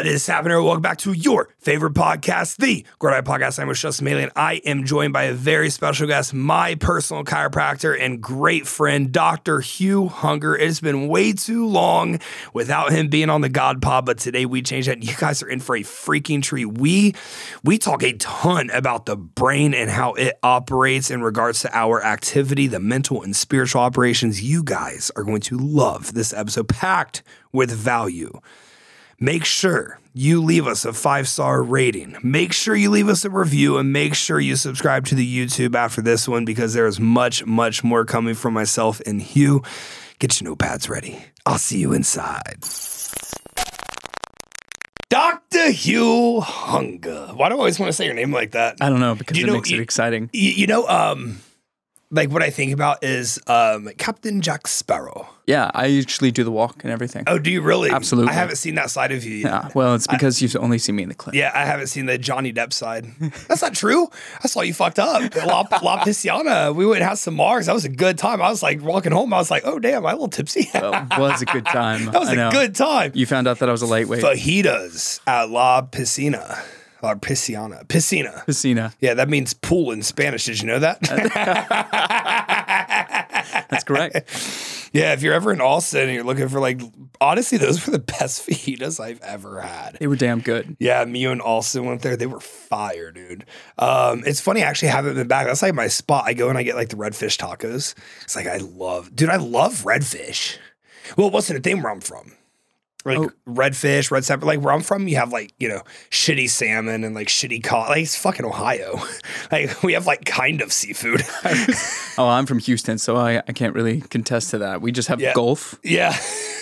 What is happening? Welcome back to your favorite podcast, the Grow Diet Podcast. I'm with Justin Mihaly, and I am joined by a very special guest, my personal chiropractor and great friend, Dr. Hugh Hunger. It has been way too long without him being on the God Pod, but today we changed that. You guys are in for a freaking treat. We we talk a ton about the brain and how it operates in regards to our activity, the mental and spiritual operations. You guys are going to love this episode, packed with value make sure you leave us a five star rating. Make sure you leave us a review and make sure you subscribe to the YouTube after this one because there is much, much more coming from myself and Hugh. Get your notepads ready. I'll see you inside. Dr. Hugh Hunger. Why do I always want to say your name like that? I don't know because You it know, makes it exciting. You, you know, um, like what I think about is um, Captain Jack Sparrow. Yeah, I usually do the walk and everything. Oh, do you really? Absolutely. I haven't seen that side of you yet. yeah, well, it's because you've only seen me in the clip. Yeah, I haven't seen the Johnny Depp side. That's not true. I saw you fucked up. La, La Pisciana. We went and had some marks. That was a good time. I was like walking home. I was like, oh damn, I'm a little tipsy. Well, it was a good time. that was I a good time. You found out that I was a lightweight. Fajitas at La Piscina. or Pisciana. Piscina. Piscina. Yeah, that means pool in Spanish. Did you know that? That's correct. yeah, if you're ever in Austin and you're looking for like, honestly, those were the best fajitas I've ever had. they were damn good. Yeah, me and Austin went there. They were fire, dude. Um, it's funny, I actually haven't been back. That's like my spot. I go and I get like the redfish tacos. It's like I love, dude. I love redfish. Well, it wasn't a thing where I'm from. Like Oh. redfish, red snapper. Like where I'm from, you have like you know shitty salmon and like shitty cod. Like it's fucking Ohio. like we have like kind of seafood. Oh, I'm from Houston, so I, I can't really contest to that. We just have Yeah. Gulf yeah.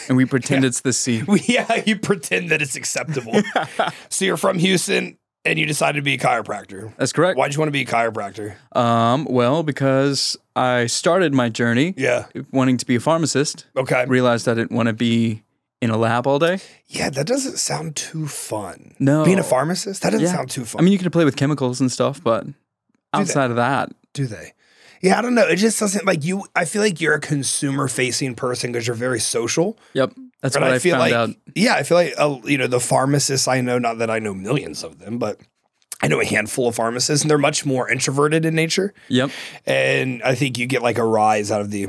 and we pretend it's the sea. We, yeah, you pretend that it's acceptable. so you're from Houston and you decided to be a chiropractor. That's correct. Why'd you want to be a chiropractor? Um, well, because I started my journey Yeah. wanting to be a pharmacist, Okay. realized I didn't want to be in a lab all day. Yeah, that doesn't sound too fun. No. Being a pharmacist, that doesn't Yeah. sound too fun. I mean, you could play with chemicals and stuff, but outside of that, do they? Yeah, I don't know. It just doesn't like you. I feel like you're a consumer facing person because you're very social. yep, that's But what I, I, feel found like, out. yeah, I feel like, uh, you know, the pharmacists I know, not that I know millions of them, but I know a handful of pharmacists and they're much more introverted in nature. Yep. And I think you get like a rise out of the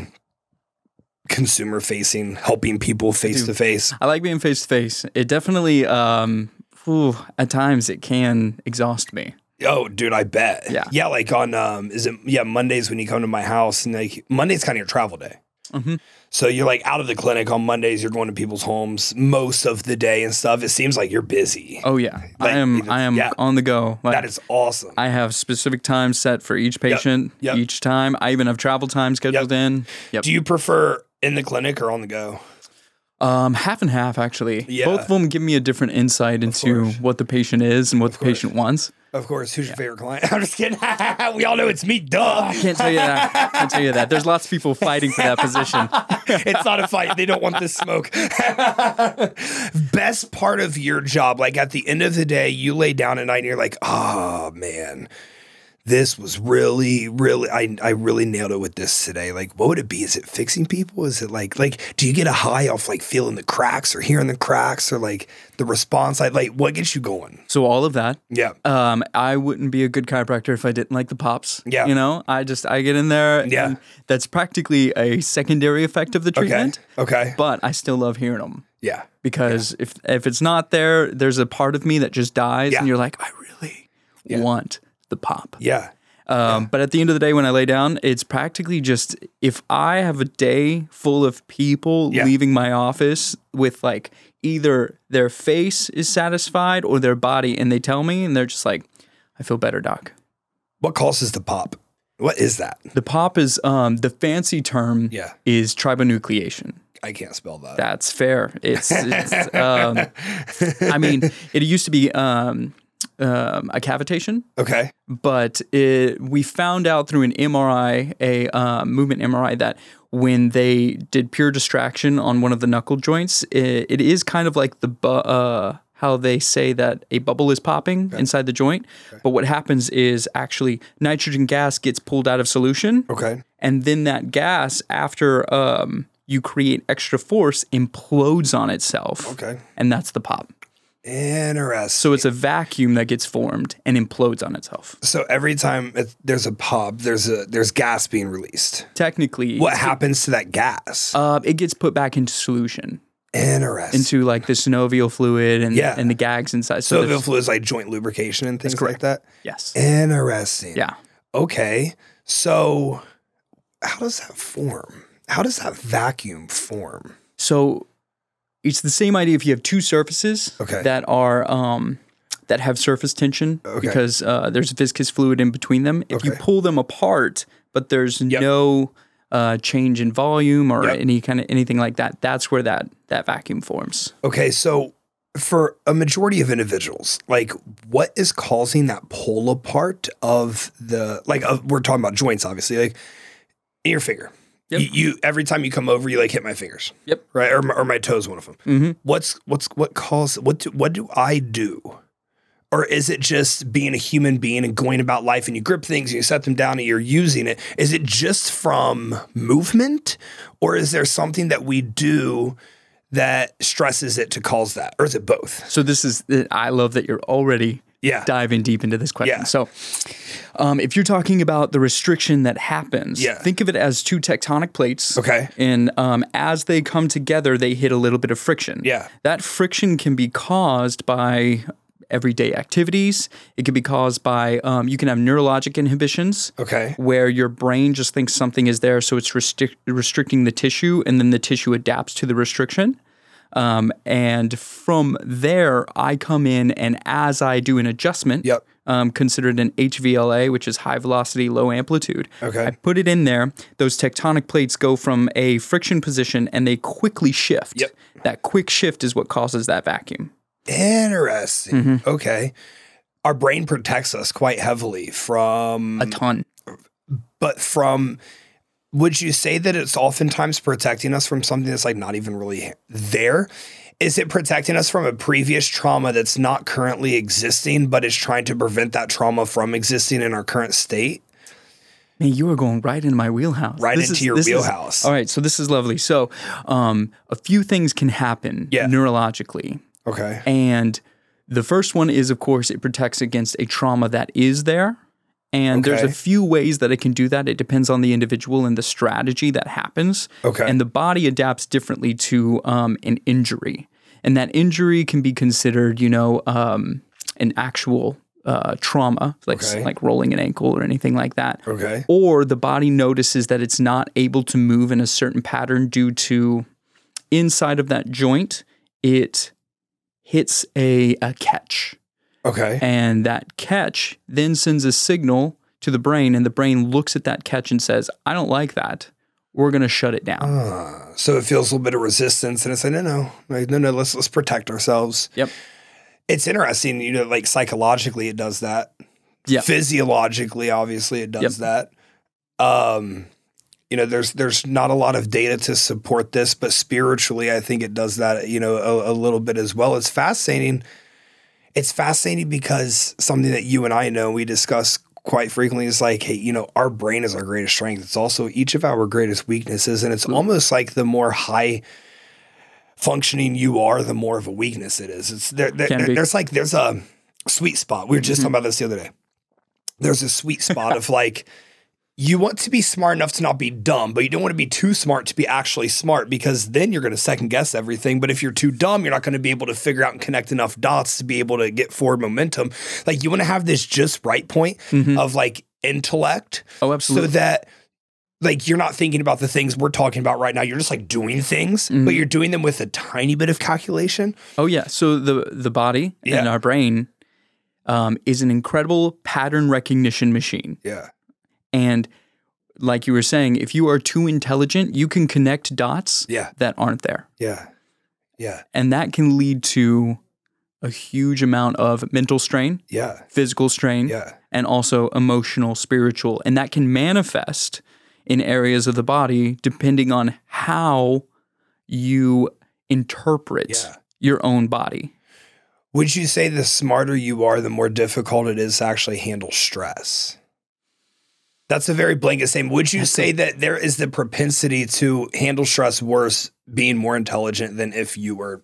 consumer facing, helping people face to face. I like being face to face. It definitely, um, whew, at times, it can exhaust me. Oh, dude, I bet. Yeah. Yeah, like on um is it yeah, Mondays when you come to my house and like Monday's kind of your travel day. Mhm. So you're like out of the clinic on Mondays, you're going to people's homes most of the day and stuff. It seems like you're busy. Oh yeah, Like, I am. I am yeah. on the go. Like, that is awesome. I have specific times set for each patient. Yep. Each time, I even have travel time scheduled in. Yep. Do you prefer in the clinic or on the go? Um, half and half actually. Yeah. Both of them give me a different insight into what the patient is and what the patient wants. Of course. Who's your favorite client? I'm just kidding. we all know it's me. Duh. Can't tell you that. Can't tell you that. There's lots of people fighting for that position. it's not a fight. They don't want this smoke. Best part of your job, like at the end of the day, you lay down at night and you're like, oh man, this was really, really, I, I really nailed it with this today. Like, what would it be? Is it fixing people? Is it like, like, do you get a high off like feeling the cracks or hearing the cracks or like the response? Like, like what gets you going? So all of that. Yeah. Um, I wouldn't be a good chiropractor if I didn't like the pops. Yeah. You know, I just I get in there. Yeah. and that's practically a secondary effect of the treatment. Okay. But I still love hearing them Yeah. because if if it's not there, there's a part of me that just dies, Yeah. and you're like, I really want the pop. Yeah. Um, But at the end of the day, when I lay down, it's practically just if I have a day full of people Yeah. leaving my office with like either their face is satisfied or their body, and they tell me, and they're just like, I feel better, doc. What causes the pop? What is that? The pop is um, the fancy term Yeah. is tribonucleation. I can't spell that. That's fair. It's, it's um, I mean, it used to be um, um, a cavitation. Okay. but it, we found out through an MRI, a um, movement MRI, that when they did pure distraction on one of the knuckle joints, it, it is kind of like the bu- uh, how they say that a bubble is popping inside the joint. But what happens is actually nitrogen gas gets pulled out of solution, Okay. and then that gas, after um, you create extra force, implodes on itself, Okay. and that's the pop. Interesting. So it's a vacuum that gets formed and implodes on itself. So every time it, there's a pop, there's a there's gas being released. Technically, What happens to that gas? uh, it gets put back into solution, Interesting. into like the synovial fluid and, Yeah. and the gags inside. so the fluid is like joint lubrication and things like that. yes. Interesting. Yeah. Okay. So how does that form? How does that vacuum form? So it's the same idea if you have two surfaces Okay. that are um, that have surface tension Okay. because uh, there's viscous fluid in between them. If you pull them apart, but there's Yep. no uh, change in volume or Yep. any kind of anything like that, that's where that that vacuum forms. Okay, so for a majority of individuals, like what is causing that pull apart of the like uh, we're talking about joints, obviously, like in your finger. Yep. You, you every time you come over, you like hit my fingers. Yep. Right, or my, or my toes, one of them. Mhm. What's what's what cause what do, what do I do? Or is it just being a human being and going about life and you grip things and you set them down and you're using it? Is it just from movement? Or is there something that we do that stresses it to cause that? Or is it both? So this is I love that you're already Yeah. diving deep into this question. Yeah. So, um, if you're talking about the restriction that happens, Yeah. think of it as two tectonic plates. Okay. And um, as they come together, they hit a little bit of friction. Yeah. That friction can be caused by everyday activities. It can be caused by, um, you can have neurologic inhibitions. Okay. Where your brain just thinks something is there, so it's restric- restricting the tissue, and then the tissue adapts to the restriction. Um, and from there, I come in, and as I do an adjustment, Yep. Um, considered an HVLA, which is high velocity, low amplitude. Okay. I put it in there. Those tectonic plates go from a friction position and they quickly shift. Yep. That quick shift is what causes that vacuum. Interesting. Mm-hmm. Okay. Our brain protects us quite heavily from A ton. but from would you say that it's oftentimes protecting us from something that's like not even really there is it protecting us from a previous trauma that's not currently existing but is trying to prevent that trauma from existing in our current state Man, you are going right into my wheelhouse. Right into your this wheelhouse. all right, so this is lovely. So, um, a few things can happen Yeah. neurologically. okay And the first one is, of course, it protects against a trauma that is there. And there's a few ways that it can do that. It depends on the individual and the strategy that happens. Okay. And the body adapts differently to um, an injury. And that injury can be considered, you know, um, an actual uh, trauma, like Okay. like rolling an ankle or anything like that. okay Or the body notices that it's not able to move in a certain pattern due to inside of that joint, it hits a, a catch. okay And that catch then sends a signal to the brain, and the brain looks at that catch and says, I don't like that. We're going to shut it down. Ah, so it feels a little bit of resistance and it's like no no like, no no let's let's protect ourselves Yep. it's interesting you know like psychologically it does that Yeah. physiologically obviously it does Yep. that um you know there's there's not a lot of data to support this but spiritually i think it does that you know a, a little bit as well it's fascinating it's fascinating because something that you and i know we discuss quite frequently is like hey you know our brain is our greatest strength. It's also each of our greatest weaknesses and it's hmm. almost like the more high functioning you are the more of a weakness it is. It's there, there be. there's like there's a sweet spot. We were just mm-hmm. talking about this the other day. There's a sweet spot of like you want to be smart enough to not be dumb, but you don't want to be too smart to be actually smart because then you're going to second guess everything. But if you're too dumb, you're not going to be able to figure out and connect enough dots to be able to get forward momentum. Like you want to have this just right point of like intellect Oh, absolutely. so that like you're not thinking about the things we're talking about right now. You're just like doing things, Mm-hmm. but you're doing them with a tiny bit of calculation. Oh yeah. So the the body and our brain um, is an incredible pattern recognition machine. Yeah. And like you were saying, if you are too intelligent, you can connect dots Yeah. that aren't there. Yeah. Yeah. And that can lead to a huge amount of mental strain, Yeah. physical strain, Yeah. and also emotional, spiritual. And that can manifest in areas of the body depending on how you interpret Yeah. your own body. Would you say the smarter you are, the more difficult it is to actually handle stress? That's a very blanket statement. Would you say that there is the propensity to handle stress worse being more intelligent than if you were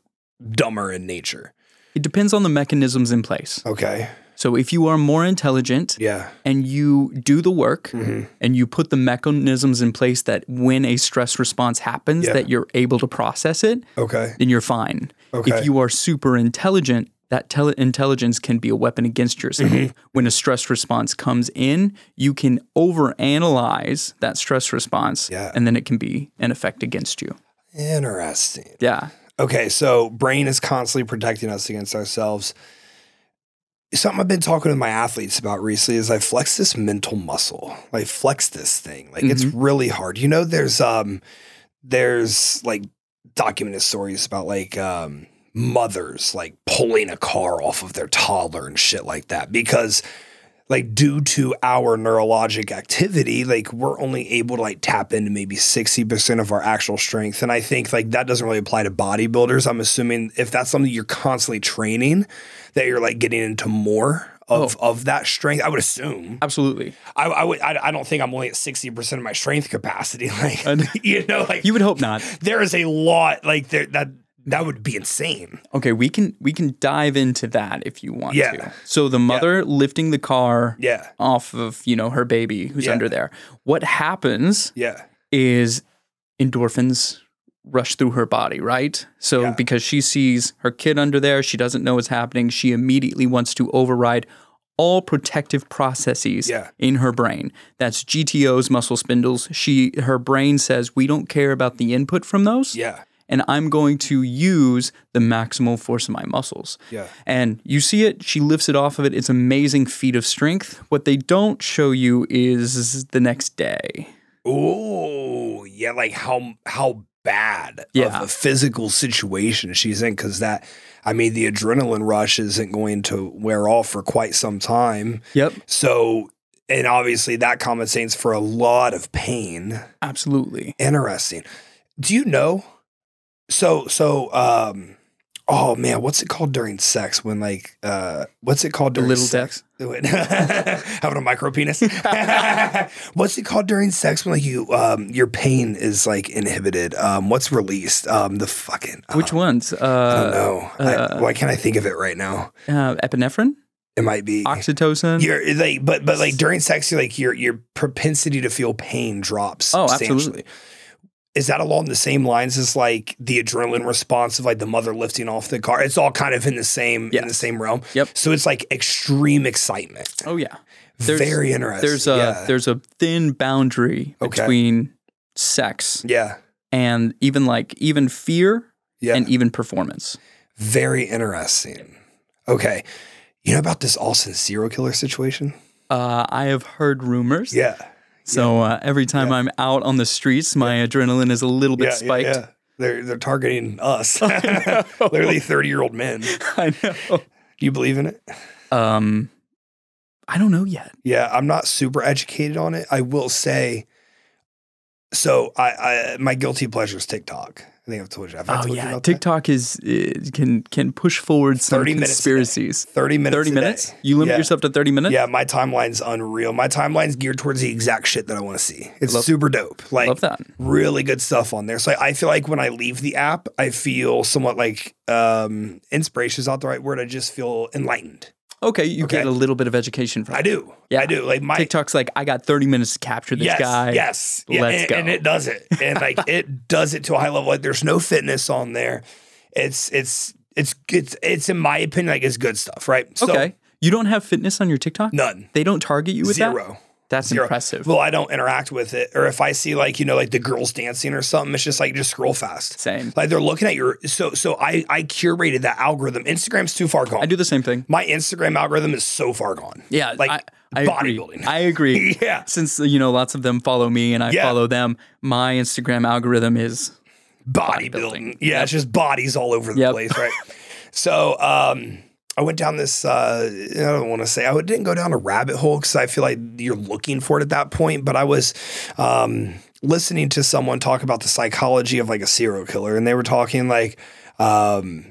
dumber in nature? It depends on the mechanisms in place. Okay. So if you are more intelligent Yeah. and you do the work Mm-hmm. and you put the mechanisms in place that when a stress response happens Yeah. that you're able to process it, Okay. then you're fine. Okay. If you are super intelligent, that tele- intelligence can be a weapon against yourself. Mm-hmm. When a stress response comes in, you can overanalyze that stress response Yeah. and then it can be an effect against you. Interesting. Yeah. Okay, so brain is constantly protecting us against ourselves. Something I've been talking to my athletes about recently is I flex this mental muscle. I flex this thing. Like it's really hard. You know, there's um there's like documented stories about like um mothers like pulling a car off of their toddler and shit like that because like due to our neurologic activity, like we're only able to like tap into maybe 60% of our actual strength. And I think like that doesn't really apply to bodybuilders. I'm assuming if that's something you're constantly training, that you're like getting into more of, oh. of that strength. I would assume. Absolutely. I, I would I, I don't think I'm only at 60% of my strength capacity. Like you know, like You would hope not. there is a lot like there that that would be insane. Okay, we can we can dive into that if you want Yeah. to. So the mother lifting the car Yeah. off of, you know, her baby who's Yeah. under there. What happens Yeah. is endorphins rush through her body, right? So Yeah. because she sees her kid under there, she doesn't know what's happening, she immediately wants to override all protective processes Yeah. in her brain. That's GTOs, muscle spindles. She her brain says, "We don't care about the input from those." Yeah. And I'm going to use the maximal force of my muscles. Yeah. And you see it, she lifts it off of it. It's amazing feat of strength. What they don't show you is the next day. Oh, yeah, like how how bad Yeah. of a physical situation she's in because that I mean the adrenaline rush isn't going to wear off for quite some time. Yep. So and obviously that compensates for a lot of pain. Absolutely. Interesting. Do you know? So so um oh man, what's it called during sex when like uh what's it called during little sex? Having a micro penis. what's it called during sex when like you um your pain is like inhibited? Um what's released? Um the fucking uh, Which ones? I don't Uh, know. I, why can't I think of it right now? uh, epinephrine, It might be oxytocin. you're like, but but like during sex, you like your your propensity to feel pain drops. Oh, substantially. absolutely. Is that along the same lines as like the adrenaline response of like the mother lifting off the car? It's all kind of in the same in the same realm. Yep. So it's like extreme excitement. Oh yeah. There's- Very interesting. There's a yeah. there's a thin boundary Okay. between sex yeah. and even like even fear Yeah. and even performance. Very interesting. Okay. You know about this Austin serial killer situation? Uh, I have heard rumors. Yeah. So uh, every time I'm out on the streets, my adrenaline is a little bit Yeah, spiked. yeah, yeah. They're they're targeting us. Literally 30 year old men. Do I know. you believe in it? Um, I don't know yet. Yeah, I'm not super educated on it. I will say. So I, I my guilty pleasure is TikTok. I think I've told you. Have I Oh told you yeah, about TikTok is uh, can can push forward some 30 minutes a day. Thirty minutes. Thirty minutes? You limit Yeah. yourself to thirty minutes? Yeah, my timeline's unreal. My timeline's geared towards the exact shit that I want to see. It's Love- super dope. Like Love that. really good stuff on there. So I, I feel like when I leave the app, I feel somewhat like um inspiration is not the right word. I just feel enlightened. Okay, you Okay. get a little bit of education from I do. Yeah. I do. Like my TikTok's like, I got thirty minutes to capture this yes, guy. Yes. Yeah, Let's and, go. and it does it. And like it does it to a high level. Like there's no fitness on there. It's it's it's it's it's in my opinion like it's good stuff, right? So, Okay. You don't have fitness on your TikTok? None. They don't target you with that? Zero. That's Zero. impressive. Well, I don't interact with it. Or if I see like, you know, like the girls dancing or something, it's just like just scroll fast. Same. Like they're looking at your so so I I curated that algorithm. Instagram's too far gone. I do the same thing. My Instagram algorithm is so far gone. Yeah, Like I, I agree. bodybuilding. I agree. Yeah. Since you know lots of them follow me and I Yeah. follow them, my Instagram algorithm is bodybuilding. Bodybuilding. Yeah, it's just bodies all over the Yep. place, right? so um I went down this uh I don't want to say I didn't go down a rabbit hole because I feel like you're looking for it at that point, but I was um listening to someone talk about the psychology of like a serial killer and they were talking like um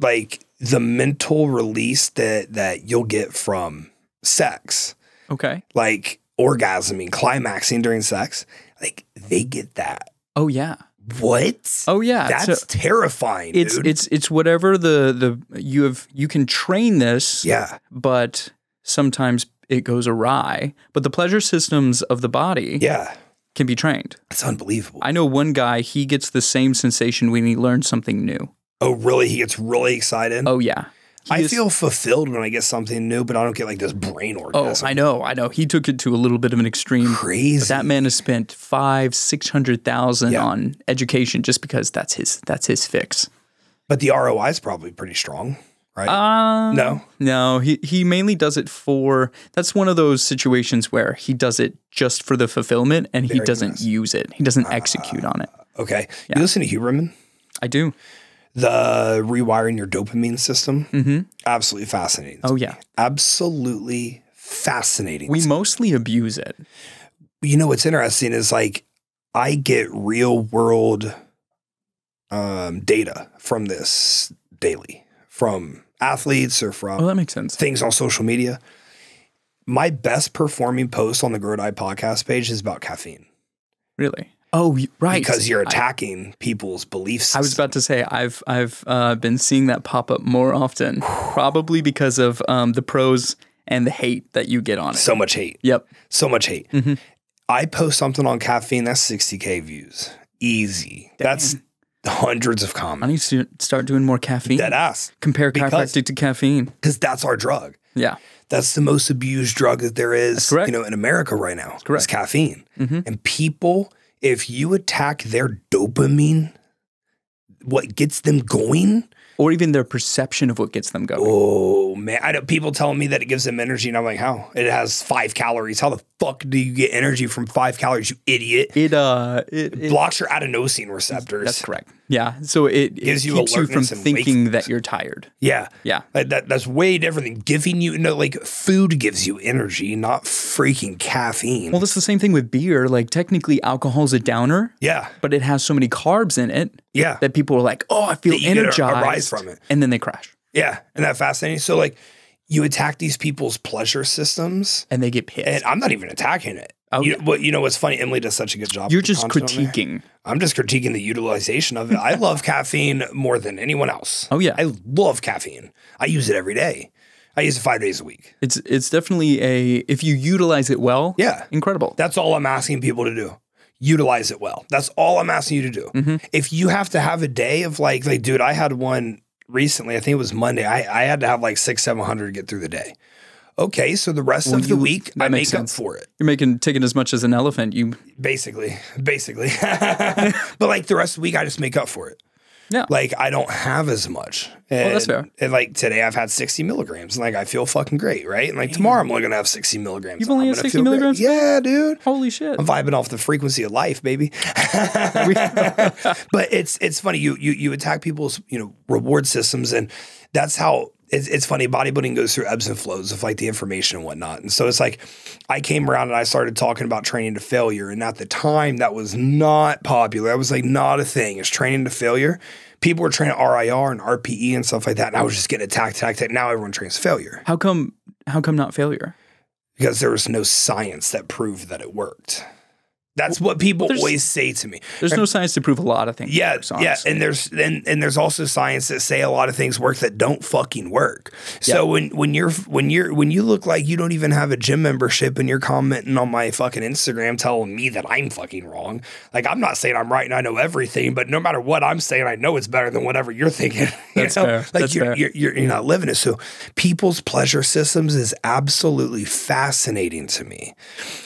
like the mental release that that you'll get from sex okay. like orgasming climaxing during sex like they get that Oh yeah. What? Oh yeah, That's so terrifying. it's dude. it's it's whatever the the you have you can train this, yeah, but sometimes it goes awry. But the pleasure systems of the body yeah. can be trained. It's unbelievable. I know one guy, he gets the same sensation when he learns something new. oh, really? He gets really excited. Oh yeah. I is- feel fulfilled when I get something new, but I don't get like this brain orgasm. Oh, orgasm. I know, I know. He took it to a little bit of an extreme. Crazy. That man has spent five, six hundred thousand Yeah. on education just because that's his that's his fix. but the ROI is probably pretty strong, right? Um, no. No, he he mainly does it for. That's one of those situations where he does it just for the fulfillment, and he doesn't nice. use it. He doesn't execute on it. Okay. You listen to Huberman? I do. The rewiring your dopamine system? Mm-hmm. Absolutely fascinating. Oh yeah, Absolutely fascinating. we mostly abuse it. you know what's interesting is like I get real world um, data from this daily from athletes or from Oh, that makes sense. things on social media. My best performing post on the Grow Die podcast page is about caffeine Really? Oh, right. because you're I- attacking people's beliefs. I was about to say I've I've uh, been seeing that pop up more often, probably because of um, the pros and the hate that you get on it. so much hate, Yep. so much hate. Mm-hmm. I post something on caffeine that's 60k views, easy. That's hundreds of comments. I need to start doing more caffeine. Dead ass, Compare Because- chiropractic to caffeine. because that's our drug. Yeah. That's the most abused drug that there is, you know, in America right now. correct. It's caffeine. Mhm. And people, if you attack their dopamine, what gets them going? Or even their perception of what gets them going. Oh man, I know people telling me that it gives them energy, and I'm like, how? It has five calories. How the fuck do you get energy from five calories? You idiot! It uh it, it Blocks your adenosine receptors. that's correct. Yeah. So it, it Gives you keeps you from thinking that you're tired. Yeah, Yeah. Like that. That's way different than giving you. No, like food gives you energy, not freaking caffeine. Well, that's the same thing with beer. Like technically alcohol's a downer, yeah, but it has so many carbs in it yeah. that people are like, "Oh, I feel That you a- a energized." rise from it. And then they crash Yeah, and that fascinating. So like, you attack these people's pleasure systems, and they get pissed. and I'm not even attacking it. Oh, you, yeah. what you know? What's funny? Emily does such a good job. You're just content on there. critiquing. I'm just critiquing the utilization of it. I love caffeine more than anyone else. Oh yeah. I love caffeine. I use it every day. I use it five days a week. It's it's definitely a if you utilize it well, Yeah. incredible. That's all I'm asking people to do. Utilize it well. That's all I'm asking you to do. Mm-hmm. If you have to have a day of like, like, dude, I had one recently. I think it was Monday. I, I had to have like six, seven hundred to get through the day. Okay, so the rest Well, of the week I make sense. up for it. You're making taking as much as an elephant. You Basically, basically. but like the rest of the week, I just make up for it. Yeah. Like I don't have as much. And, that's fair. And like today, I've had 60 milligrams, and like I feel fucking great, right? And like tomorrow, I'm only gonna have 60 milligrams. You've only I'm had 60 feel great. milligrams? Yeah, dude. holy shit. I'm vibing off the frequency of life, baby. but it's it's funny you you you attack people's you know reward systems, and that's how it's, it's funny. Bodybuilding goes through ebbs and flows of like the information and whatnot, and so it's like I came around and I started talking about training to failure, and at the time that was not popular. That was like not a thing. It's training to failure. People were training RIR and RPE and stuff like that, and I was just getting attacked, attacked, attacked. Now everyone trains failure How come how come not failure? because there was no science that proved that it worked. That's what people always say to me. There's no science to prove a lot of things. Yeah, works, yeah, and there's and, and there's also science that say a lot of things work that don't fucking work. So when when you're when you're when you look like you don't even have a gym membership and you're commenting on my fucking Instagram telling me that I'm fucking wrong, like I'm not saying I'm right and I know everything, but no matter what I'm saying, I know it's better than whatever you're thinking. you That's know? fair. Like That's you're, fair. You're, you're you're not living it. So people's pleasure systems is absolutely fascinating to me,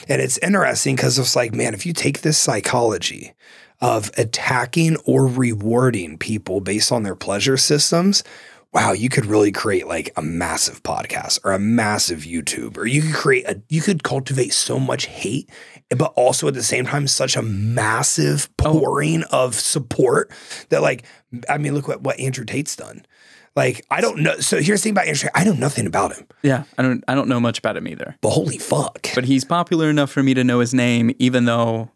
and it's interesting because it's like, man, if you take this psychology of attacking or rewarding people based on their pleasure systems. Wow, you could really create like a massive podcast or a massive YouTube, or you could create a, you could cultivate so much hate, but also at the same time, such a massive oh. pouring of support that, like, I mean, look what, what Andrew Tate's done. Like, I don't know. So here's the thing about Andrew I know nothing about him, yeah, I don't I don't know much about him either. but holy fuck. But he's popular enough for me to know his name, even though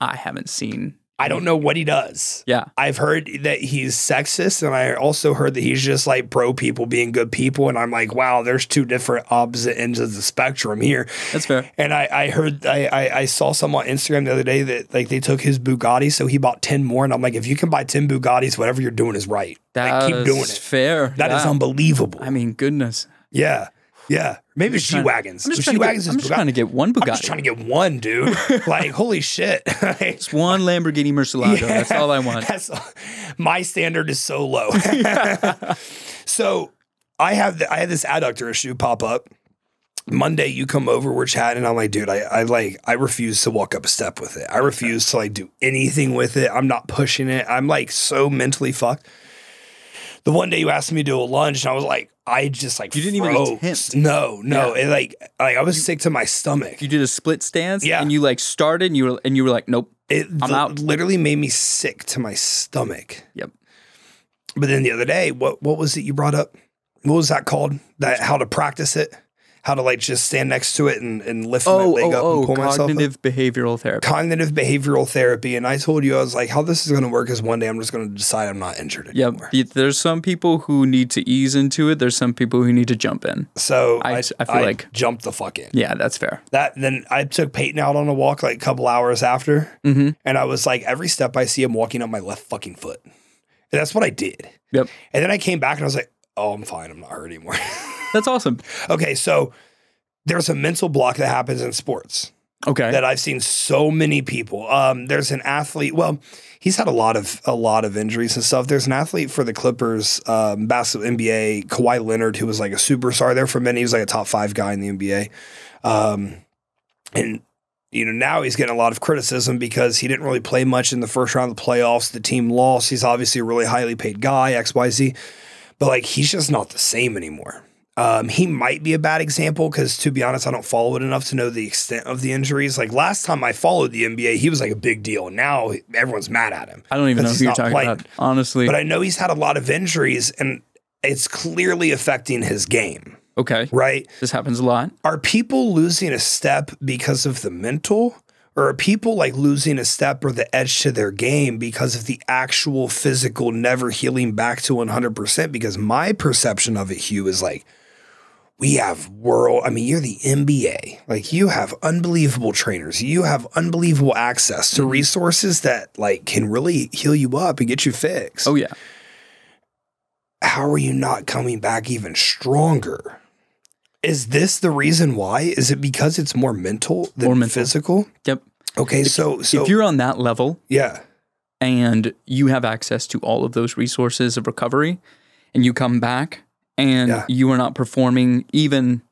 I haven't seen I don't know what he does. Yeah. I've heard that he's sexist, and I also heard that he's just like pro people being good people. And I'm like, wow, there's two different opposite ends of the spectrum here. That's fair. And I, I heard, I, I, I saw some on Instagram the other day that like they took his Bugatti, so he bought 10 more. And I'm like, if you can buy 10 Bugattis, whatever you're doing is right. That's like, keep doing it. fair. That is Yeah. unbelievable. I mean, goodness. yeah. Yeah. Maybe G trying- Wagons. I'm just, trying to, get, I'm just trying to get one I'm Bugatti. just trying to get one, dude. like, holy shit. it's one Lamborghini Murcielago. That's all I want. That's my standard is so low. so I have the, I had this adductor issue pop up. Monday, you come over, we're chatting. I'm like, dude, I, I like, I refuse to walk up a step with it. I refuse to like do anything with it. I'm not pushing it. I'm like so mentally fucked. The one day you asked me to do a lunge, and I was like, I just like You didn't even froze. attempt. No, no, it like, like I was sick to my stomach. You did a split stance, Yeah. and you like started, and you were and you were like, nope. It I'm out. literally made me sick to my stomach. Yep. But then the other day, what what was it you brought up? What was that called? That how to practice it? How to like just stand next to it and, and lift my Oh, leg oh, up oh, and pull myself cognitive behavioral therapy. Cognitive behavioral therapy. And I told you I was like, how this is gonna work is one day I'm just gonna decide I'm not injured anymore. Y- There's some people who need to ease into it. There's some people who need to jump in. So I- I, I feel like- jump the fuck in. Yeah, that's fair. That then I took Peyton out on a walk like a couple hours after, Mhm. and I was like, every step I see him walking on my left fucking foot. And that's what I did. Yep. And then I came back and I was like, oh, I'm fine. I'm not hurt anymore. That's awesome. okay, so there's a mental block that happens in sports Okay. that I've seen so many people. Um, there's an athlete. Well, he's had a lot of a lot of injuries and stuff. There's an athlete for the Clippers, um, basketball NBA, Kawhi Leonard, who was like a superstar there for many. He was like a top five guy in the NBA, um, and you know now he's getting a lot of criticism because he didn't really play much in the first round of the playoffs. The team lost. He's obviously a really highly paid guy, X Y Z, but like he's just not the same anymore. Um, he might be a bad example because, to be honest, I don't follow it enough to know the extent of the injuries. Like last time I followed the NBA, he was like a big deal. Now everyone's mad at him. I don't even know who you're talking playing. about. Honestly. But I know he's had a lot of injuries, and it's clearly affecting his game. okay. Right? This happens a lot. Are people losing a step because of the mental? Or are people like losing a step or the edge to their game because of the actual physical never healing back to 100%? Because my perception of it, Hugh, is like, we have world, I mean, you're the NBA. Like, you have unbelievable trainers. You have unbelievable access to mm-hmm. resources that like can really heal you up and get you fixed. Oh yeah. How are you not coming back even stronger? Is this the reason why? Is it because it's more mental than More mental. physical? Yep. Okay, so so if you're on that level yeah, and you have access to all of those resources of recovery and you come back and Yeah. you are not performing even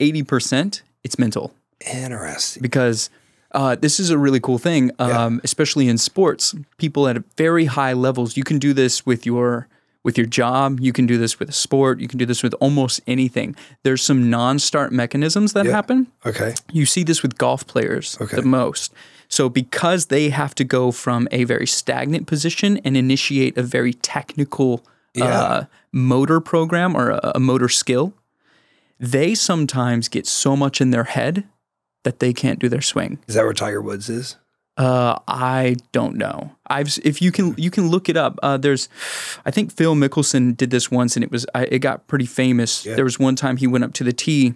80%, it's mental. interesting. because uh, this is a really cool thing, um, especially in sports. People at very high levels. You can do this with your with your job. You can do this with a sport. You can do this with almost anything. There's some non-start mechanisms that Yeah. happen. Okay, You see this with golf players Okay. the most. So because they have to go from a very stagnant position and initiate a very technical uh, motor program or a, a motor skill, they sometimes get so much in their head that they can't do their swing. is that where Tiger Woods is? Uh, I don't know. I've if you can you can look it up. Uh, there's, I think Phil Mickelson did this once, and it was I, it got pretty famous. Yeah. There was one time he went up to the tee,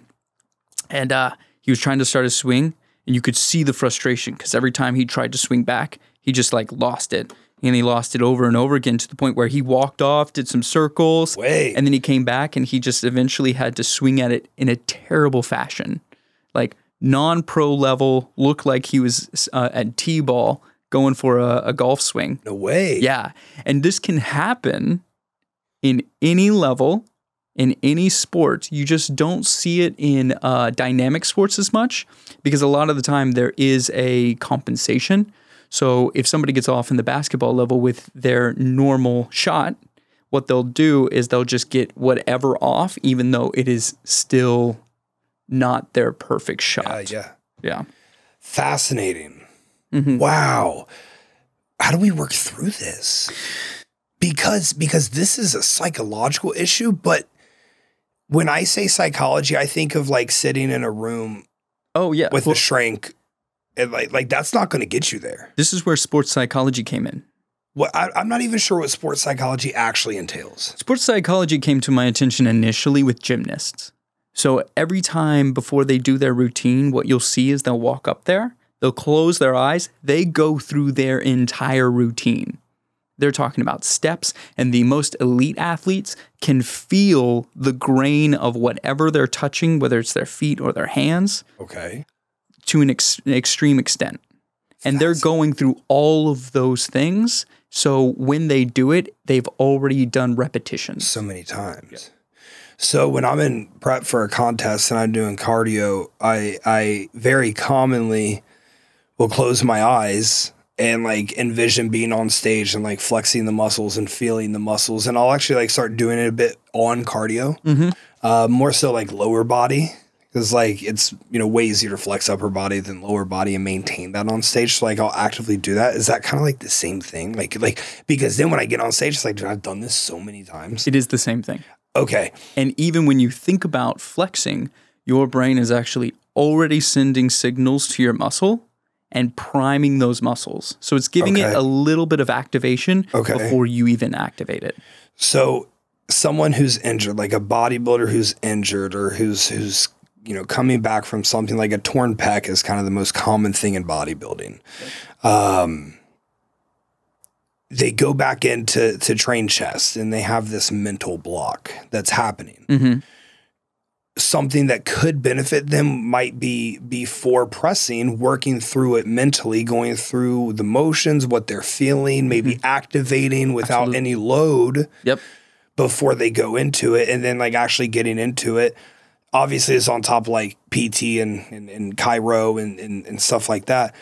and uh, he was trying to start a swing, and you could see the frustration because every time he tried to swing back, he just like lost it, and he lost it over and over again to the point where he walked off, did some circles, Wait. and then he came back, and he just eventually had to swing at it in a terrible fashion, like non-pro level, looked like he was uh, at t-ball going for a, a golf swing. No way. Yeah. And this can happen in any level, in any sport. You just don't see it in uh, dynamic sports as much because a lot of the time there is a compensation. So if somebody gets off in the basketball level with their normal shot, what they'll do is they'll just get whatever off, even though it is still not their perfect shot. Uh, yeah. Yeah. Fascinating. Mhm. Wow. How do we work through this? Because because this is a psychological issue, but when I say psychology, I think of like sitting in a room Oh yeah. with Well, a shrink And like like that's not going to get you there. This is where sports psychology came in. What I, I'm not even sure what sports psychology actually entails. Sports psychology came to my attention initially with gymnasts. So every time before they do their routine, what you'll see is they'll walk up there, they'll close their eyes, they go through their entire routine. They're talking about steps, and the most elite athletes can feel the grain of whatever they're touching, whether it's their feet or their hands, Okay. To an, ex- an extreme extent. And they're going through all of those things. So when they do it, they've already done repetitions. so many times. So when I'm in prep for a contest and I'm doing cardio, I I very commonly will close my eyes and like envision being on stage and like flexing the muscles and feeling the muscles, and I'll actually like start doing it a bit on cardio, uh, more so like lower body. Because like it's you know way easier to flex upper body than lower body and maintain that on stage. So like I'll actively do that. Is that kind of like the same thing? Like like because then when I get on stage, it's like dude, I've done this so many times. It is the same thing. Okay, And even when you think about flexing, your brain is actually already sending signals to your muscle and priming those muscles. So it's giving Okay. it a little bit of activation Okay. before you even activate it. So someone who's injured, like a bodybuilder who's injured or who's who's you know coming back from something like a torn pec is kind of the most common thing in bodybuilding. Um, they go back into to, train chest and they have this mental block that's happening. Mhm. Something that could benefit them might be before pressing, working through it mentally, going through the motions, what they're feeling, maybe activating without Absolutely. any load Yep. before they go into it and then like actually getting into it obviously it's on top of like pt and and, and chiro and, and and stuff like that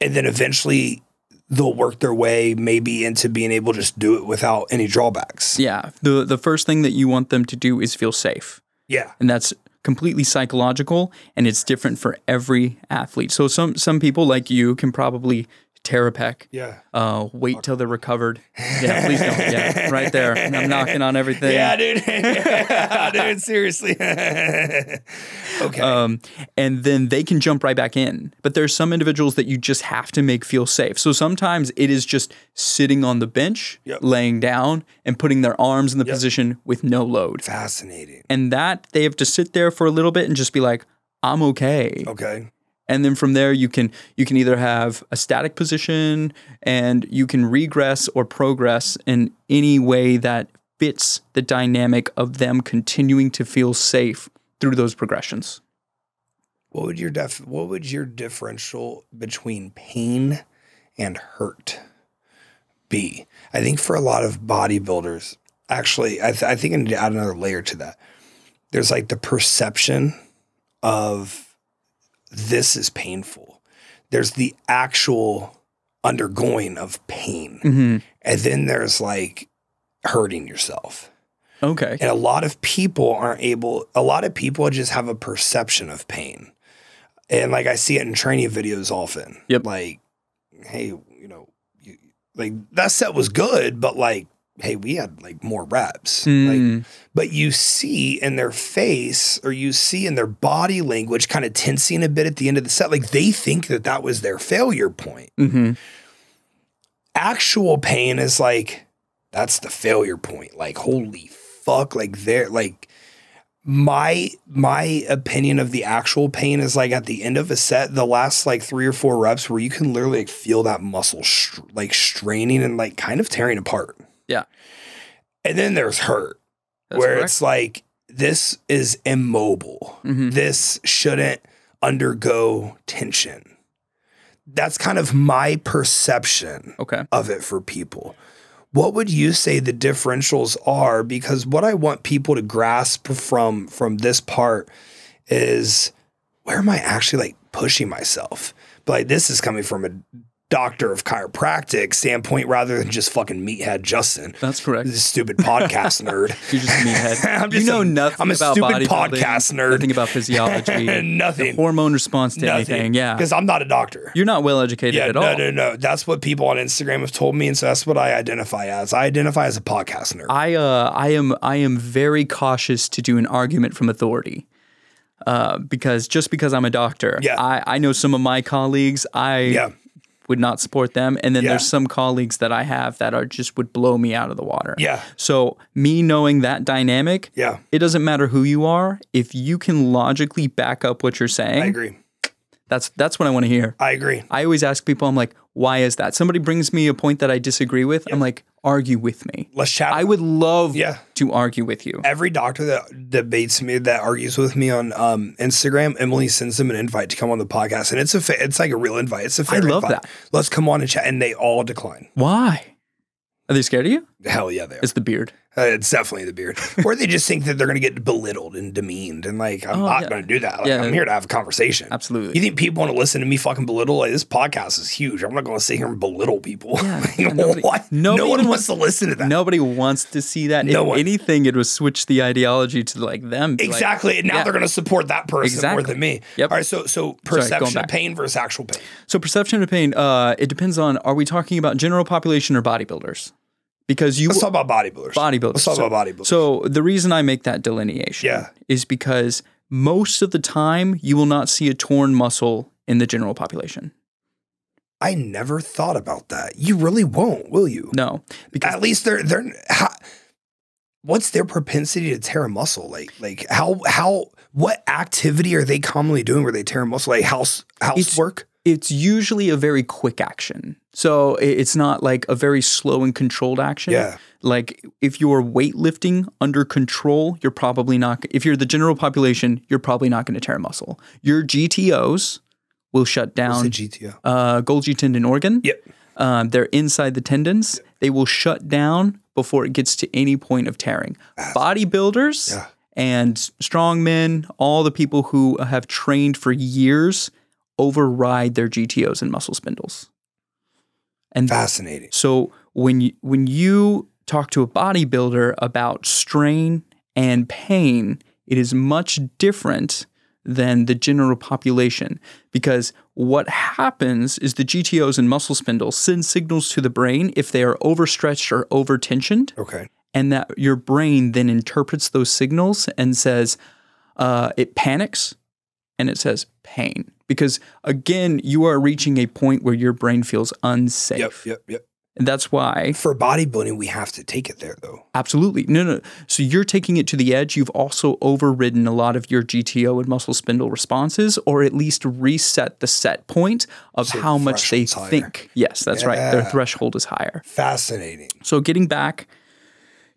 and then eventually they'll work their way maybe into being able to just do it without any drawbacks Yeah. The the first thing that you want them to do is feel safe. yeah and that's completely psychological and it's different for every athlete so some some people like you can probably tear a pec yeah. Uh, wait till they're recovered. Yeah please don't. Yeah right there. And i'm knocking on everything. Yeah dude. Dude seriously. Okay. Um, and then they can jump right back in. But there's some individuals that you just have to make feel safe. So sometimes it is just sitting on the bench, Yep. laying down, and putting their arms in the position with no load. fascinating. And that they have to sit there for a little bit and just be like, I'm okay. okay And then from there you can you can either have a static position and you can regress or progress in any way that fits the dynamic of them continuing to feel safe through those progressions. what would your def what would your differential between pain and hurt be i think for a lot of bodybuilders actually i, th- I think i need to add another layer to that there's like the perception of this is painful there's the actual undergoing of pain Mm-hmm. and then there's like hurting yourself Okay. and a lot of people aren't able, a lot of people just have a perception of pain. And like I see it in training videos often. Yep. Like, hey, you know, you, like that set was good, but like, hey, we had like more reps. Like, Mm, but you see in their face or you see in their body language kind of tensing a bit at the end of the set. Like they think that that was their failure point. mhm. Actual pain is like, that's the failure point. Like, holy fuck. Like, there, like, my my opinion of the actual pain is like at the end of a set, the last like three or four reps where you can literally like feel that muscle like straining and like kind of tearing apart. Yeah. And then there's hurt, That's where correct. it's like this is immobile. Mhm. This shouldn't undergo tension. That's kind of my perception Okay. of it for people. What would you say the differentials are? Because what I want people to grasp from from this part is where am I actually like pushing myself? But like this is coming from a doctor of chiropractic standpoint rather than just fucking meathead Justin. That's correct. This stupid podcast nerd. You're just a meathead. I'm you know a- nothing I'm a about stupid podcast nerd. Nothing about physiology. Nothing. Hormone response to anything. Yeah. Because I'm not a doctor. You're not well educated Yeah, at no, all. No, no, no. That's what people on Instagram have told me, and so that's what I identify as. I identify as a podcast nerd. I uh I am I am very cautious to do an argument from authority. Uh, because just because I'm a doctor, Yeah. I, I know some of my colleagues, I Yeah. Would not support them. And then Yeah. there's some colleagues that I have that are just would blow me out of the water. Yeah. So me knowing that dynamic, Yeah. it doesn't matter who you are. If you can logically back up what you're saying, I agree. That's that's what I want to hear. I agree. I always ask people, I'm like, why is that? Somebody brings me a point that I disagree with. I'm like, argue with me. Let's chat. I would love Yeah. to argue with you. Every doctor that debates me, that argues with me on um, Instagram, Emily sends them an invite to come on the podcast, and it's a fa- it's like a real invite. It's a fair love invite. that. Let's come on and chat, and they all decline. Why? Are they scared of you? Hell yeah, they are. It's the beard. Uh, it's definitely the beard, or they just think that they're going to get belittled and demeaned, and like I'm Oh, not yeah. going to do that. Like, Yeah. I'm here to have a conversation. Absolutely. You think people want to listen to me fucking belittle? Like this podcast is huge. I'm not going to sit here and belittle people. Yeah, Like, yeah, nobody- what? nobody no one wants to listen to that. Nobody wants to see that. No if one. anything, it would switch the ideology to like them. Be like, Exactly. and now yeah. they're going to support that person more than me. Yep. All right. So, so perception of pain versus actual pain. so perception of pain, uh, it depends on are we talking about general population or bodybuilders? Because you Let's talk about bodybuilders. bodybuilders. Let's talk so, about bodybuilders. So the reason I make that delineation Yeah. is because most of the time you will not see a torn muscle in the general population. I never thought about that. You really won't, will you? No, because At least they're they're. How, what's their propensity to tear a muscle? Like like how how what activity are they commonly doing where they tear a muscle? Like house housework. It's usually a very quick action. So it's not like a very slow and controlled action. Yeah. Like if you're weightlifting under control, you're probably not. If you're the general population, you're probably not going to tear a muscle. Your GTOs will shut down GTO? uh, Golgi tendon organ. Yep. Um, they're inside the tendons. They will shut down before it gets to any point of tearing. Bodybuilders Yeah. and strongmen, all the people who have trained for years, override their GTOs and muscle spindles. And Fascinating. so when you, when you talk to a bodybuilder about strain and pain, it is much different than the general population because what happens is the GTOs and muscle spindles send signals to the brain if they are overstretched or overtensioned Okay. and that your brain then interprets those signals and says uh, it panics and it says pain because again you are reaching a point where your brain feels unsafe Yep. Yep. Yep. and that's why For bodybuilding, we have to take it there though. absolutely no no so you're taking it to the edge you've also overridden a lot of your gto and muscle spindle responses or at least reset the set point of So how much they higher. think yes that's right their threshold is higher Fascinating. so getting back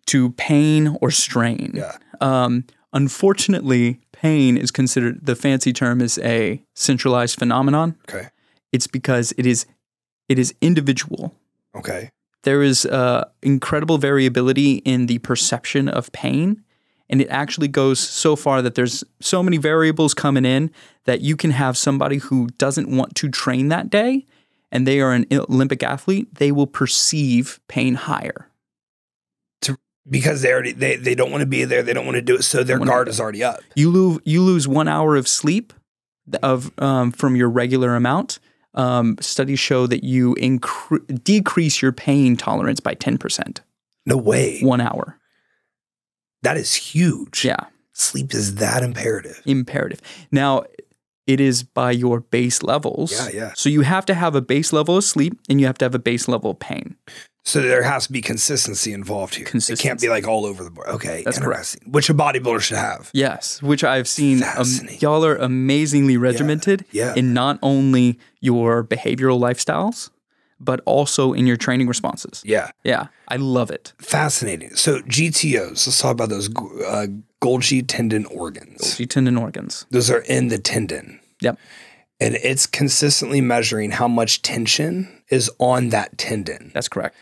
to pain or strain. Yeah. Um, unfortunately, pain is considered the fancy term is a centralized phenomenon. Okay. It's because it is it is individual. Okay. There is uh, incredible variability in the perception of pain. And it actually goes so far that there's so many variables coming in that you can have somebody who doesn't want to train that day and they are an Olympic athlete, they will perceive pain higher. Because they already they, they don't want to be there. They don't want to do it. So their guard is already up. You lose you lose one hour of sleep of um, from your regular amount. Um, studies show that you incre- decrease your pain tolerance by ten percent. No way. One hour, That is huge. yeah, Sleep is that imperative. imperative. Now, it is by your base levels. Yeah, yeah. So you have to have a base level of sleep, and you have to have a base level of pain. So there has to be consistency involved here. It can't be like all over the board. Okay, That's correct. interesting. Which a bodybuilder should have. Yes, which I've seen. Um, Fascinating. y'all are amazingly regimented yeah. in not only your behavioral lifestyles, but also in your training responses. Yeah, Yeah, I love it. fascinating. So GTOs. Let's talk about those uh, Golgi tendon organs. G tendon organs. Those are in the tendon, Yep. and it's consistently measuring how much tension is on that tendon, That's correct.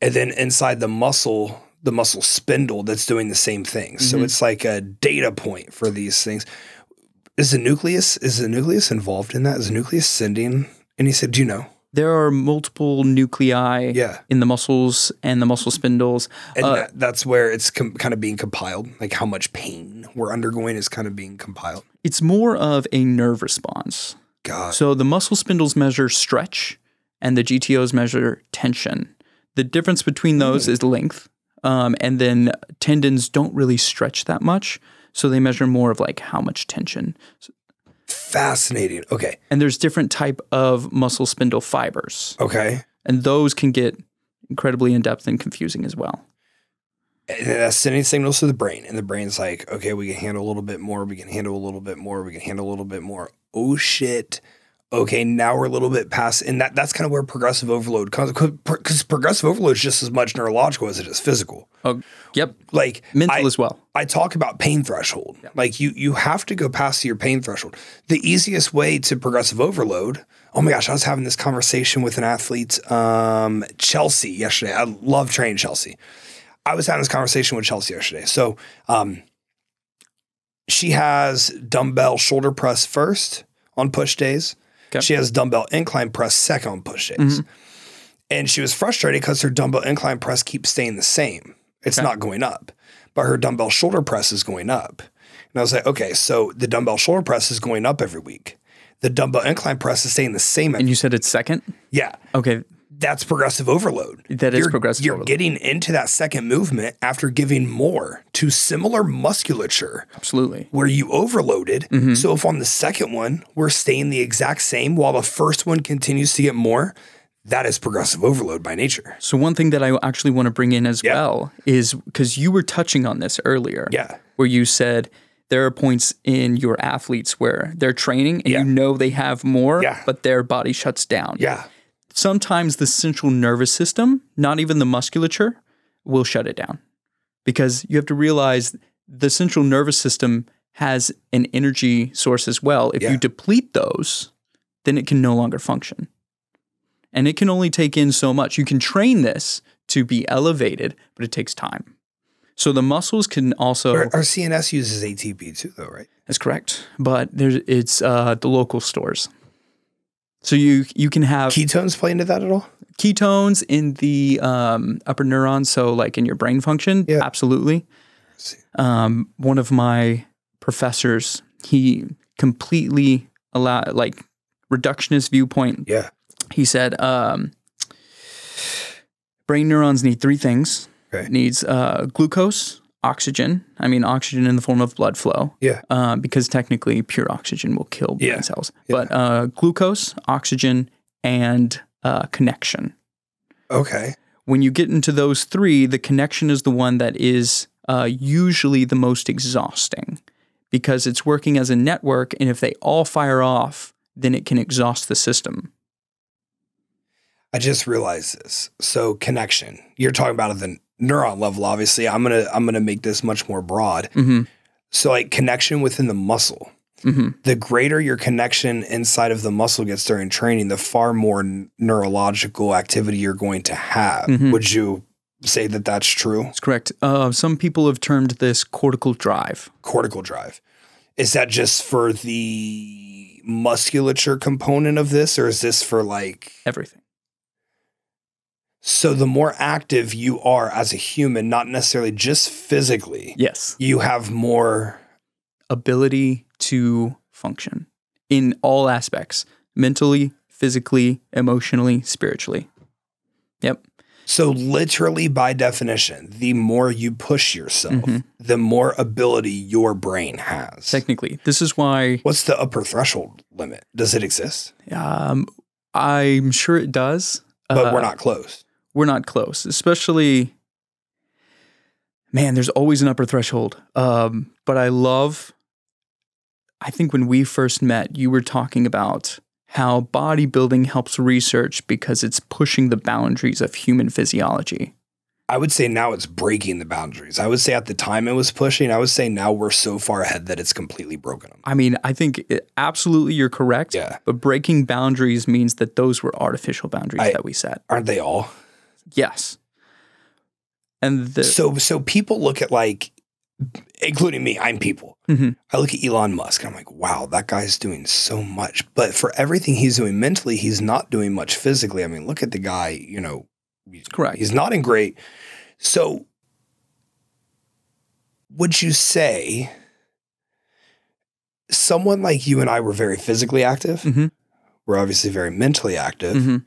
And then inside the muscle, the muscle spindle that's doing the same thing. So Mhm. it's like a data point for these things. Is the nucleus is the nucleus involved in that? Is the nucleus sending? And he said, "Do you know?" There are multiple nuclei Yeah. in the muscles and the muscle spindles. And Uh, that, that's where it's com- kind of being compiled, like how much pain we're undergoing is kind of being compiled. It's more of a nerve response. God, So the muscle spindles measure stretch and the GTOs measure tension. The difference between those is length. Um, and then tendons don't really stretch that much. So they measure more of like how much tension. Fascinating. Okay. And there's different type of muscle spindle fibers. Okay. And those can get incredibly in depth and confusing as well. And that's sending signals to the brain. And the brain's like, okay, we can handle a little bit more. We can handle a little bit more. We can handle a little bit more. Oh shit. Okay, now we're a little bit past, and that that's kind of where progressive overload comes because progressive overload is just as much neurological as it is physical. Oh, yep. Like Mental I, as well. I talk about pain threshold. Like you you have to go past your pain threshold. The easiest way to progressive overload. Oh my gosh, I was having this conversation with an athlete, um, Chelsea, yesterday. I love training Chelsea. I was having this conversation with Chelsea yesterday. So um, she has dumbbell shoulder press first on push days. Okay. She has dumbbell incline press second on push. Mm-hmm. And she was frustrated because her dumbbell incline press keeps staying the same. It's Okay. not going up, but her dumbbell shoulder press is going up. And I was like, okay, so the dumbbell shoulder press is going up every week. The dumbbell incline press is staying the same. And you said it's second? yeah, Okay. That's progressive overload. That is You're- progressive You're overload. getting into that second movement after giving more to similar musculature Absolutely. where you overloaded. Mm-hmm. So if on the second one we're staying the exact same while the first one continues to get more, that is progressive overload by nature. So one thing that I actually want to bring in as Yeah. well is because you were touching on this earlier. Yeah. Where you said there are points in your athletes where they're training and Yeah. you know they have more, Yeah. but their body shuts down. Yeah. Sometimes the central nervous system, not even the musculature, will shut it down. Because you have to realize the central nervous system has an energy source as well. If Yeah. you deplete those, then it can no longer function. And it can only take in so much. You can train this to be elevated, but it takes time. So the muscles can also Our, our CNS uses ATP too, though, right? that's correct, but there's it's uh, the local stores. So you you can have Ketones play into that at all? ketones in the um, upper neurons, so like in your brain function, Yeah. absolutely. Um, one of my professors, he completely allow like reductionist viewpoint. Yeah. He said, um, brain neurons need three things. Okay. Needs uh, glucose, oxygen. I mean, oxygen in the form of blood flow Yeah. uh, because technically pure oxygen will kill brain Yeah. cells. Yeah. But uh, glucose, oxygen, and uh, connection. Okay. When you get into those three, the connection is the one that is uh, usually the most exhausting because it's working as a network. And if they all fire off, then it can exhaust the system. I just realized this. So connection. You're talking about the neuron level, obviously. I'm gonna I'm gonna make this much more broad. hmm So like connection within the muscle. hmm The greater your connection inside of the muscle gets during training, the far more neurological activity you're going to have. Mhm. Would you say that that's true? That's correct. Uh, some people have termed this cortical drive. Cortical drive. Is that just for the musculature component of this, or is this for like Everything. So the more active you are as a human, not necessarily just physically, Yes. you have more ability to function in all aspects mentally, physically, emotionally, spiritually. Yep. So, literally, by definition, the more you push yourself, Mhm. the more ability your brain has. Technically, this is why What's the upper threshold limit? Does it exist? um, I'm sure it does. But Uh, we're not close. We're not close, especially. Man, there's always an upper threshold. Um, but I love. I think when we first met, you were talking about how bodybuilding helps research because it's pushing the boundaries of human physiology. I would say now it's breaking the boundaries. I would say at the time it was pushing. I would say now we're so far ahead that it's completely broken them. I mean, I think it, absolutely you're correct. Yeah. But breaking boundaries means that those were artificial boundaries I- that we set. Aren't they all? Yes. And the, So so people look at like including me, I'm people. Mhm. I look at Elon Musk and I'm like, wow, that guy's doing so much. But for everything he's doing mentally, he's not doing much physically. I mean, look at the guy, you know, correct. he's not in great. So would you say someone like you and I were very physically active? Mhm. We're obviously very mentally active. Mhm.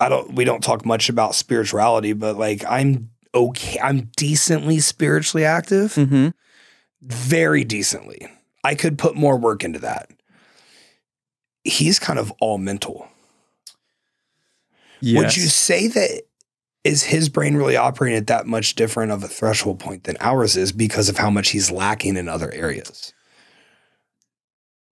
I don't we don't talk much about spirituality, but like I'm okay, I'm decently spiritually active. Mhm. very decently. I could put more work into that. He's kind of all mental. Would you say that is his brain really operating at that much different of a threshold point than ours is because of how much he's lacking in other areas?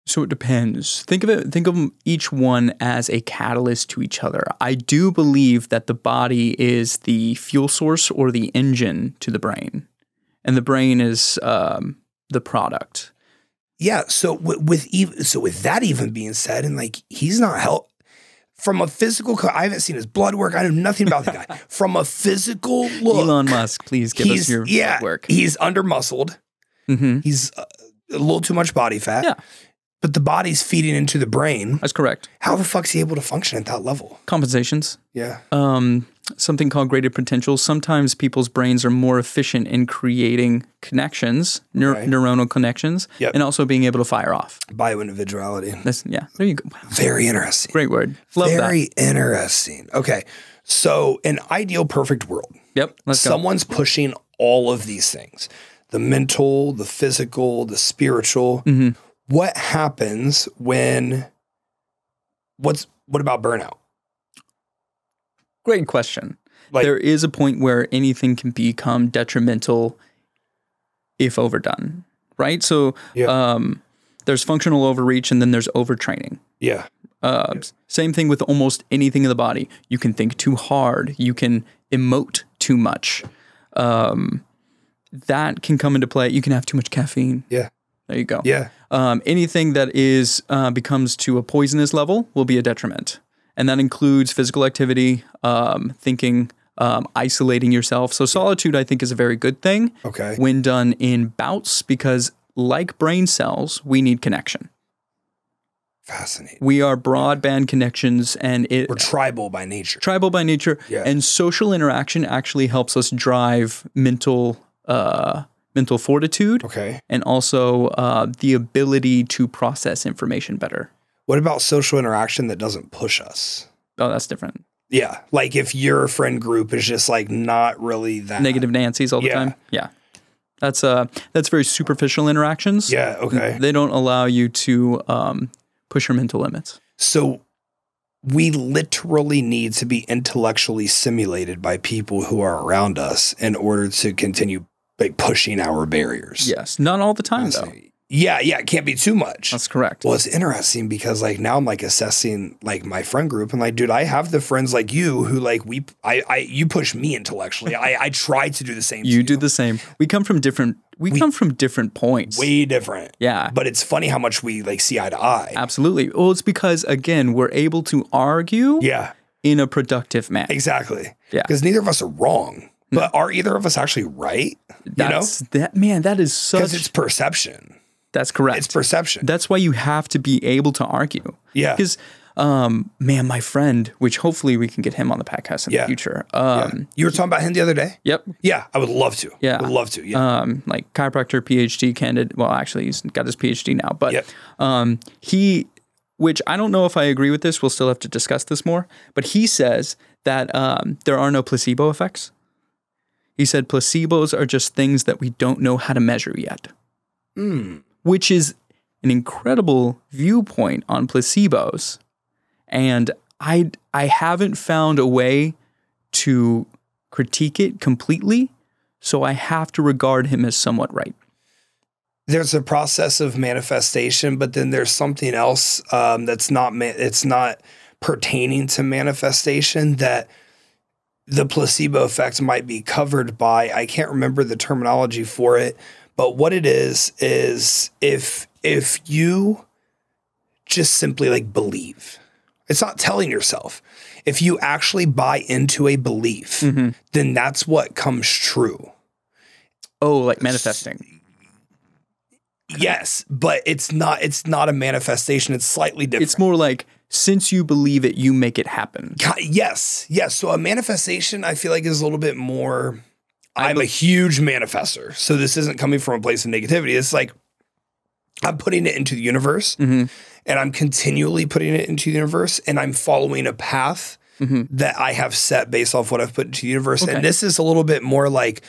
So it depends. Think of it. Think of each one as a catalyst to each other. I do believe that the body is the fuel source or the engine to the brain, and the brain is um, the product. Yeah. So with, with even so with that even being said, and like he's not help from a physical. co- I haven't seen his blood work. I know nothing about the guy. From a physical look, Elon Musk, please give us your yeah work. he's under muscled. hmm He's uh, a little too much body fat. Yeah. But the body's feeding into the brain. That's correct. How the fuck's he able to function at that level? Compensations. Yeah. um, something called graded potential. Sometimes people's brains are more efficient in creating connections, neur- Okay. neuronal connections, Yep. and also being able to fire off. Bioindividuality. That's yeah. There you go. Wow. Very interesting. Great word. Love Very interesting. Okay. So, an ideal perfect world. Yep. Let's go. Someone's pushing all of these things the mental, the physical, the spiritual. Mhm. What happens when what's what about burnout? Great question. Like there is a point where anything can become detrimental if overdone, right? So Yeah. um, there's functional overreach and then there's overtraining. yeah. Uh, Same thing with almost anything in the body. You can think too hard. You can emote too much. Um, that can come into play. You can have too much caffeine. Yeah. There you go. Yeah. Um, anything that is uh, becomes to a poisonous level will be a detriment, and that includes physical activity, um, thinking, um, isolating yourself. So solitude, I think, is a very good thing Okay. when done in bouts because, like brain cells, we need connection. Fascinating. We are broadband connections, and it We're tribal by nature. tribal by nature, Yeah. and social interaction actually helps us drive mental uh, mental fortitude Okay. and also uh, the ability to process information better. What about social interaction that doesn't push us? Oh, that's different. Yeah. Like if your friend group is just like not really that Negative Nancy's all the Yeah. time. Yeah, that's uh that's very superficial interactions. Yeah. Okay. they don't allow you to um, push your mental limits. So we literally need to be intellectually simulated by people who are around us in order to continue like pushing our barriers. Yes, not all the time though. Yeah, yeah, it can't be too much. That's correct. well, it's interesting because like now I'm like assessing like my friend group and like, dude, I have the friends like you who like we I I you push me intellectually. I I try to do the same. you do the same. We come from different. We, come from different points. way different. yeah, But it's funny how much we like see eye to eye. absolutely. Well, it's because again we're able to argue Yeah, in a productive manner. exactly. Yeah. Because neither of us are wrong. But are either of us actually right? You know? That's that man. That is such Because it's perception. that's correct. It's perception. That's why you have to be able to argue. Yeah. Because, um, man, my friend, which hopefully we can get him on the podcast in Yeah. the future. Um, you were talking about him the other day? Yep. Yeah, I would love to. Yeah. I Would love to. Yeah. Um, like chiropractor, PhD candidate. Well, actually, he's got his PhD now, but Yep. um, he, which I don't know if I agree with this. We'll still have to discuss this more. But he says that um, there are no placebo effects. He said placebos are just things that we don't know how to measure yet. Mm. which is an incredible viewpoint on placebos. And I I haven't found a way to critique it completely, so I have to regard him as somewhat right. There's a process of manifestation, but then there's something else um, that's not ma- it's not pertaining to manifestation that the placebo effect might be covered by. I can't remember the terminology for it, but what it is is if if you just simply like believe. It's not telling yourself. If you actually buy into a belief, mm-hmm. then that's what comes true. Oh, like manifesting. Yes, but it's not it's not a manifestation. It's slightly different. It's more like since you believe it, you make it happen. Yes, yes. So a manifestation, I feel like, is a little bit more. I'm a huge manifester, so this isn't coming from a place of negativity. It's like I'm putting it into the universe, Mhm. and I'm continually putting it into the universe, and I'm following a path Mhm. that I have set based off what I've put into the universe. Okay. And this is a little bit more like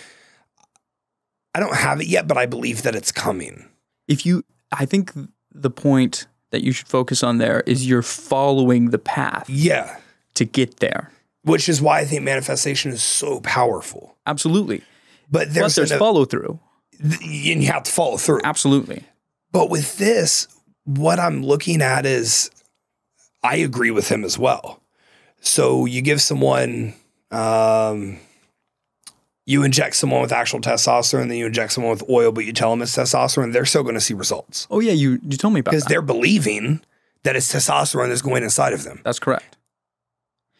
I don't have it yet, but I believe that it's coming. If you, I think the point that you should focus on there is you're following the path Yeah. to get there. Which is why I think manifestation is so powerful. Absolutely. But Plus, there's, there's follow through. th- and you have to follow through. Absolutely. But with this, what I'm looking at is I agree with him as well. So you give someone, um, you inject someone with actual testosterone, then you inject someone with oil, but you tell them it's testosterone, they're still going to see results Oh yeah, you you told me about it. because they're believing that it's testosterone that's going inside of them. That's correct.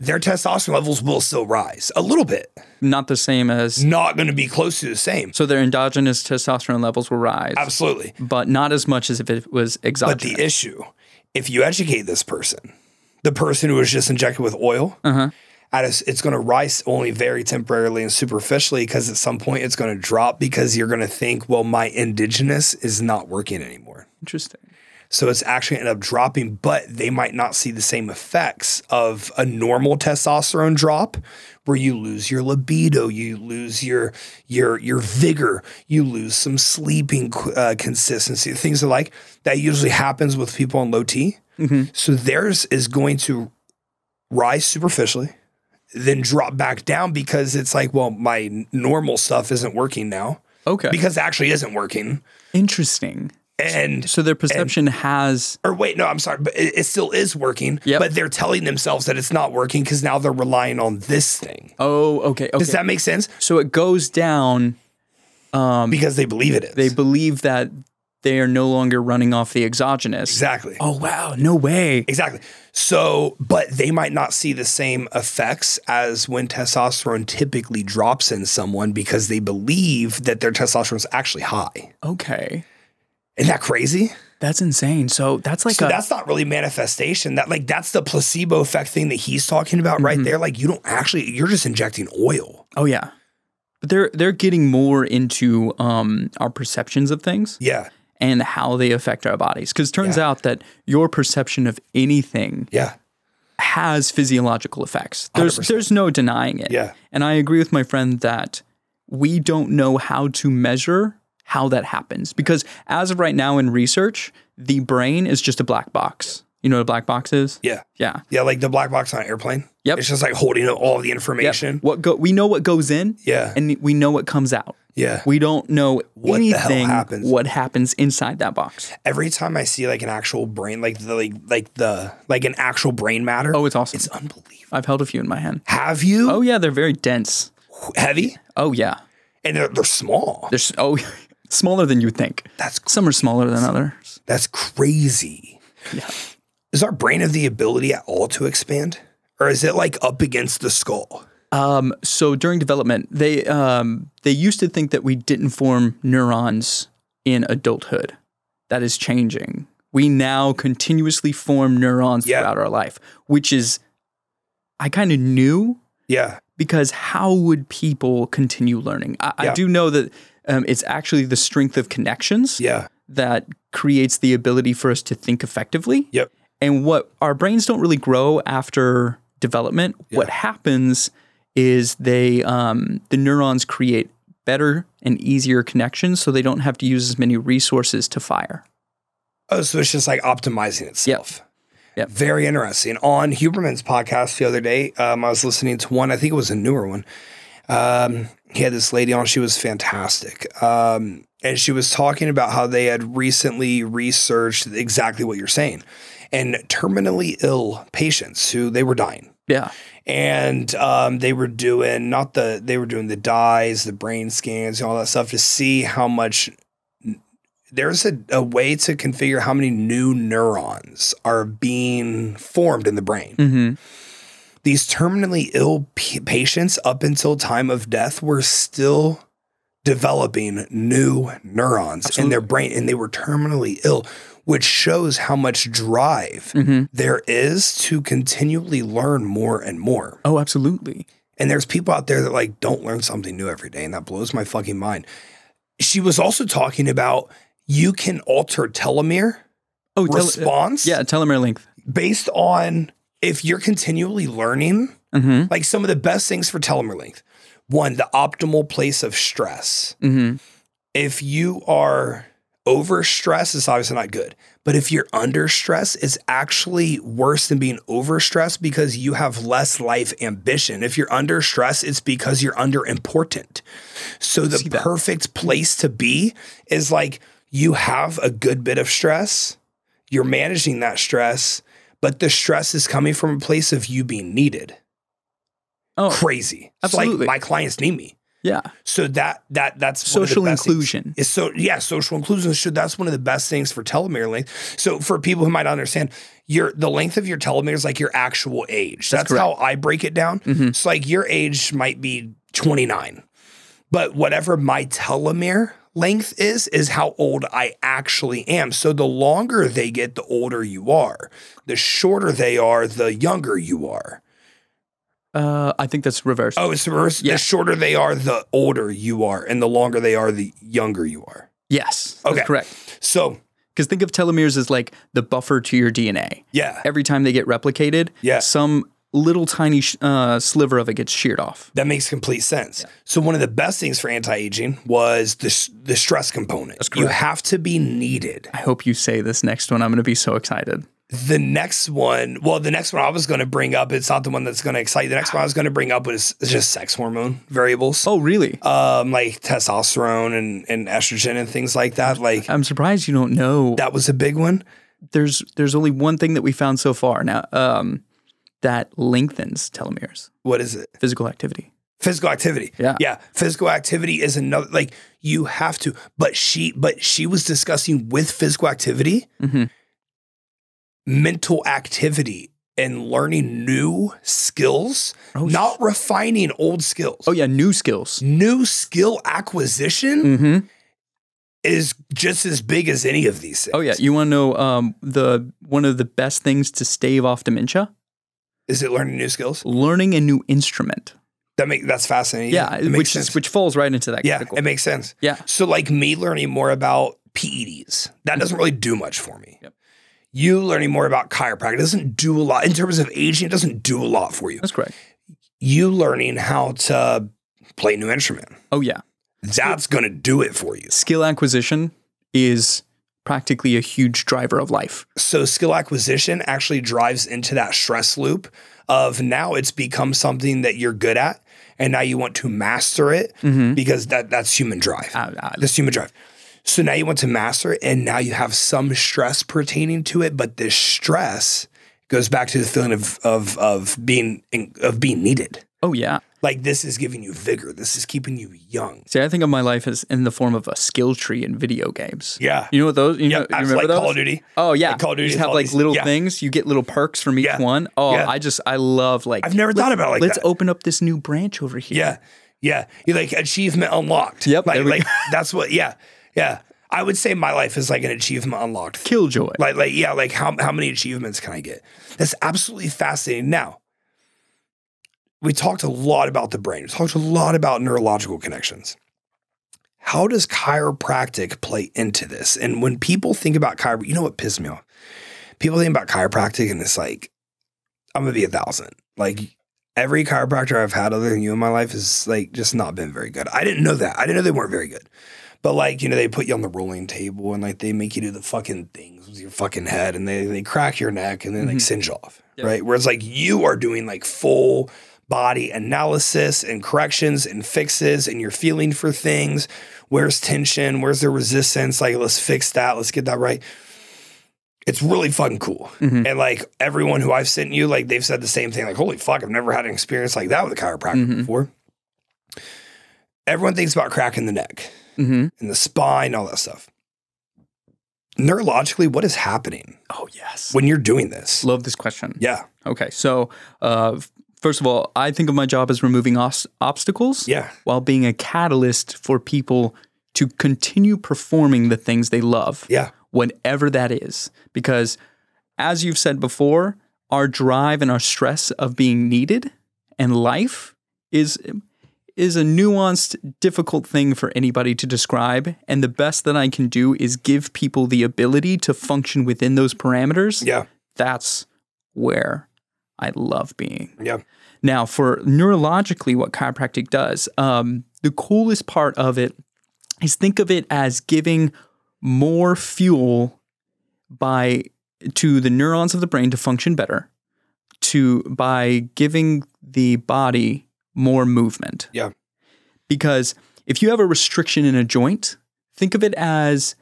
Their testosterone levels will still rise a little bit, Not the same as not going to be close to the same. so their endogenous testosterone levels will rise, Absolutely. but not as much as if it was exogenous. But the issue, if you educate this person, the person who was just injected with oil, Uh-huh. At a, it's going to rise only very temporarily and superficially because at some point it's going to drop because you're going to think, well, my endogenous is not working anymore. Interesting. So it's actually end up dropping, but they might not see the same effects of a normal testosterone drop where you lose your libido, you lose your your your vigor, you lose some sleeping uh, consistency, things like that usually happens with people on low T. So theirs is going to rise superficially, then drop back down because it's like, well, my normal stuff isn't working now Okay. because it actually isn't working. Interesting. And So their perception has or wait, no, I'm sorry, but it, it still is working. Yep. But they're telling themselves that it's not working because now they're relying on this thing. oh okay okay. Does that make sense? so it goes down. Um, because they believe it is. They believe that they are no longer running off the exogenous. exactly. Oh wow! No way. Exactly. So, but they might not see the same effects as when testosterone typically drops in someone because they believe that their testosterone is actually high. Okay, Isn't that crazy? that's insane. So that's like So a that's not really manifestation. That like that's the placebo effect thing that he's talking about Mm-hmm. right there. Like you don't actually you're just injecting oil. oh yeah. But they're they're getting more into um, our perceptions of things Yeah. And how they affect our bodies. Because it turns Yeah. out that your perception of anything Yeah. has physiological effects. There's 100%. there's no denying it. Yeah. And I agree with my friend that we don't know how to measure how that happens because as of right now in research, the brain is just a black box. You know what a black box is? Yeah. Yeah. Yeah, like the black box on an airplane. Yep. It's just like holding all the Yep. information. What go we know what goes in Yeah. and we know what comes out. Yeah. We don't know What the hell anything happens. what happens inside that box. Every time I see like an actual brain, like the like like the like an actual brain matter. Oh, it's awesome. it's unbelievable. I've held a few in my hand. Have you Oh yeah, they're very dense. heavy? Oh yeah. And they're, they're small. They're oh smaller than you'd think. That's Some are smaller than others. that's crazy. Yeah. Does our brain of the ability at all to expand? Or is it like up against the skull? Um, so during development, they um, they used to think that we didn't form neurons in adulthood. That is changing. We now continuously form neurons Yeah. throughout our life, which is I kind of knew Yeah. because how would people continue learning? I, I do know that um, it's actually the strength of connections Yeah. that creates the ability for us to think effectively. Yep. And what our brains don't really grow after development. What happens is they um, the neurons create better and easier connections, so they don't have to use as many resources to fire. Oh, so it's just like optimizing itself. Yep. Very interesting. On Huberman's podcast the other day, um, I was listening to one, I think it was a newer one. Um, he had this lady on, she was fantastic. Um, and she was talking about how they had recently researched exactly what you're saying and terminally ill patients who they were dying. Yeah. and um, they were doing not the they were doing the dyes, the brain scans, and all that stuff to see how much. There's a, a way to configure how many new neurons are being formed in the brain. hmm These terminally ill p- patients, up until time of death, were still developing new neurons in their brain, and they were terminally ill, which shows how much drive hmm there is to continually learn more and more. Oh, absolutely. And there's people out there that like don't learn something new every day, and that blows my fucking mind. She was also talking about you can alter telomere Oh, tele- response yeah, telomere length. based on if you're continually learning, hmm like some of the best things for telomere length. One, the optimal place of stress. hmm if you are over stress, is obviously not good. But if you're under stress, it's actually worse than being over stressed because you have less life ambition. If you're under stress, it's because you're under important. So the perfect place to be is like you have a good bit of stress, you're managing that stress, but the stress is coming from a place of you being needed. Oh, Crazy. It's absolutely. like my clients need me. Yeah. So that that that's one of the Social inclusion. Is so yeah, social inclusion should that's one of the best things for telomere length. So for people who might not understand, your the length of your telomere is like your actual age. That's, That's how I break it down. Mhm. So like your age might be 29. But whatever my telomere length is is how old I actually am. So the longer they get, the older you are. The shorter they are, the younger you are. Uh, I think that's reverse. Oh, it's reverse. Yeah. The shorter they are, the older you are, and the longer they are, the younger you are. yes. That's Okay. correct. So Because think of telomeres as like the buffer to your DNA. yeah, Every time they get replicated, Yeah. some little tiny sh- uh, sliver of it gets sheared off. that makes complete sense. So one of the best things for anti-aging was the s- the stress component. you correct. have to be needed. I hope you say this next one. I'm going to be so excited. The next one, well, the next one I was going to bring up, it's not the one that's going to excite. you. The next one I was going to bring up was is just sex hormone variables. Oh, really? Um, like testosterone and, and estrogen and things like that. Like I'm surprised you don't know. that was a big one. There's there's only one thing that we found so far now um, that lengthens telomeres: What is it? physical activity. physical activity Yeah. yeah physical activity is another like you have to but she but she was discussing with physical activity Mhm. Mental activity and learning new skills Oh, not refining old skills Oh yeah, new skills. new skill acquisition Mm-hmm. is just as big as any of these things Oh yeah, you want to know um, the one of the best things to stave off dementia? is it learning new skills Learning a new instrument. that make that's fascinating Yeah, which sense is which falls right into that yeah category. it makes sense yeah, So, like me learning more about PEDs, that doesn't really do much for me. Yep. You learning more about chiropractic doesn't do a lot in terms of aging. It doesn't do a lot for you. that's correct. You learning how to play a new instrument, Oh yeah, that's going to do it for you. skill acquisition is practically a huge driver of life. So, skill acquisition actually drives into that stress loop of now it's become something that you're good at, and now you want to master it Mm-hmm. because that that's human drive. Uh, uh, That's human drive. So now you want to master it, and now you have some stress pertaining to it, but this stress goes back to the feeling of of of being of being needed. oh yeah. Like this is giving you vigor. This is keeping you young. See, I think of my life as in the form of a skill tree in video games. Yeah. You know what those? You know, you remember like those? Call of Duty. Oh yeah, Like Call of you Duty just have like little yeah. things. You get little perks from each Yeah. one. Oh, Yeah. I just I love like. I've never thought about it like let's that. open up this new branch over here. Yeah. Yeah. You like achievement unlocked. Yep, Like, like that's what yeah. Yeah. I would say my life is like an achievement unlocked. Killjoy. Like, like, yeah, like how how many achievements can I get? That's absolutely fascinating. Now, we talked a lot about the brain. We talked a lot about neurological connections. How does chiropractic play into this? And when people think about chiropractic, you know what pisses me off? People think about chiropractic and it's like, I'm gonna be a thousand. Like every chiropractor I've had other than you in my life has like just not been very good. I didn't know that. I didn't know they weren't very good. But like, you know, they put you on the rolling table and like they make you do the fucking things with your fucking head and they they crack your neck and then like Mhm. singe off. Yeah. Right. Whereas like you are doing like full body analysis and corrections and fixes and you're feeling for things. Where's tension? Where's the resistance? Like, let's fix that. Let's get that right. It's really fucking cool. Mhm. And like everyone who I've sent you, like they've said the same thing. Like, holy fuck, I've never had an experience like that with a chiropractor Mhm. before. Everyone thinks about cracking the neck Mm-hmm. and the spine, all that stuff. Neurologically, what is happening Oh yes. when you're doing this? Love this question. Yeah, Okay, so uh, first of all, I think of my job as removing os- obstacles yeah, while being a catalyst for people to continue performing the things they love, yeah, whatever that is. Because as you've said before, our drive and our stress of being needed and life is is a nuanced, difficult thing for anybody to describe. And the best that I can do is give people the ability to function within those parameters yeah, that's where I love being. yeah. Now, for neurologically, what chiropractic does, um, the coolest part of it is think of it as giving more fuel by to the neurons of the brain to function better to by giving the body more movement. Yeah. Because if you have a restriction in a joint, think of it as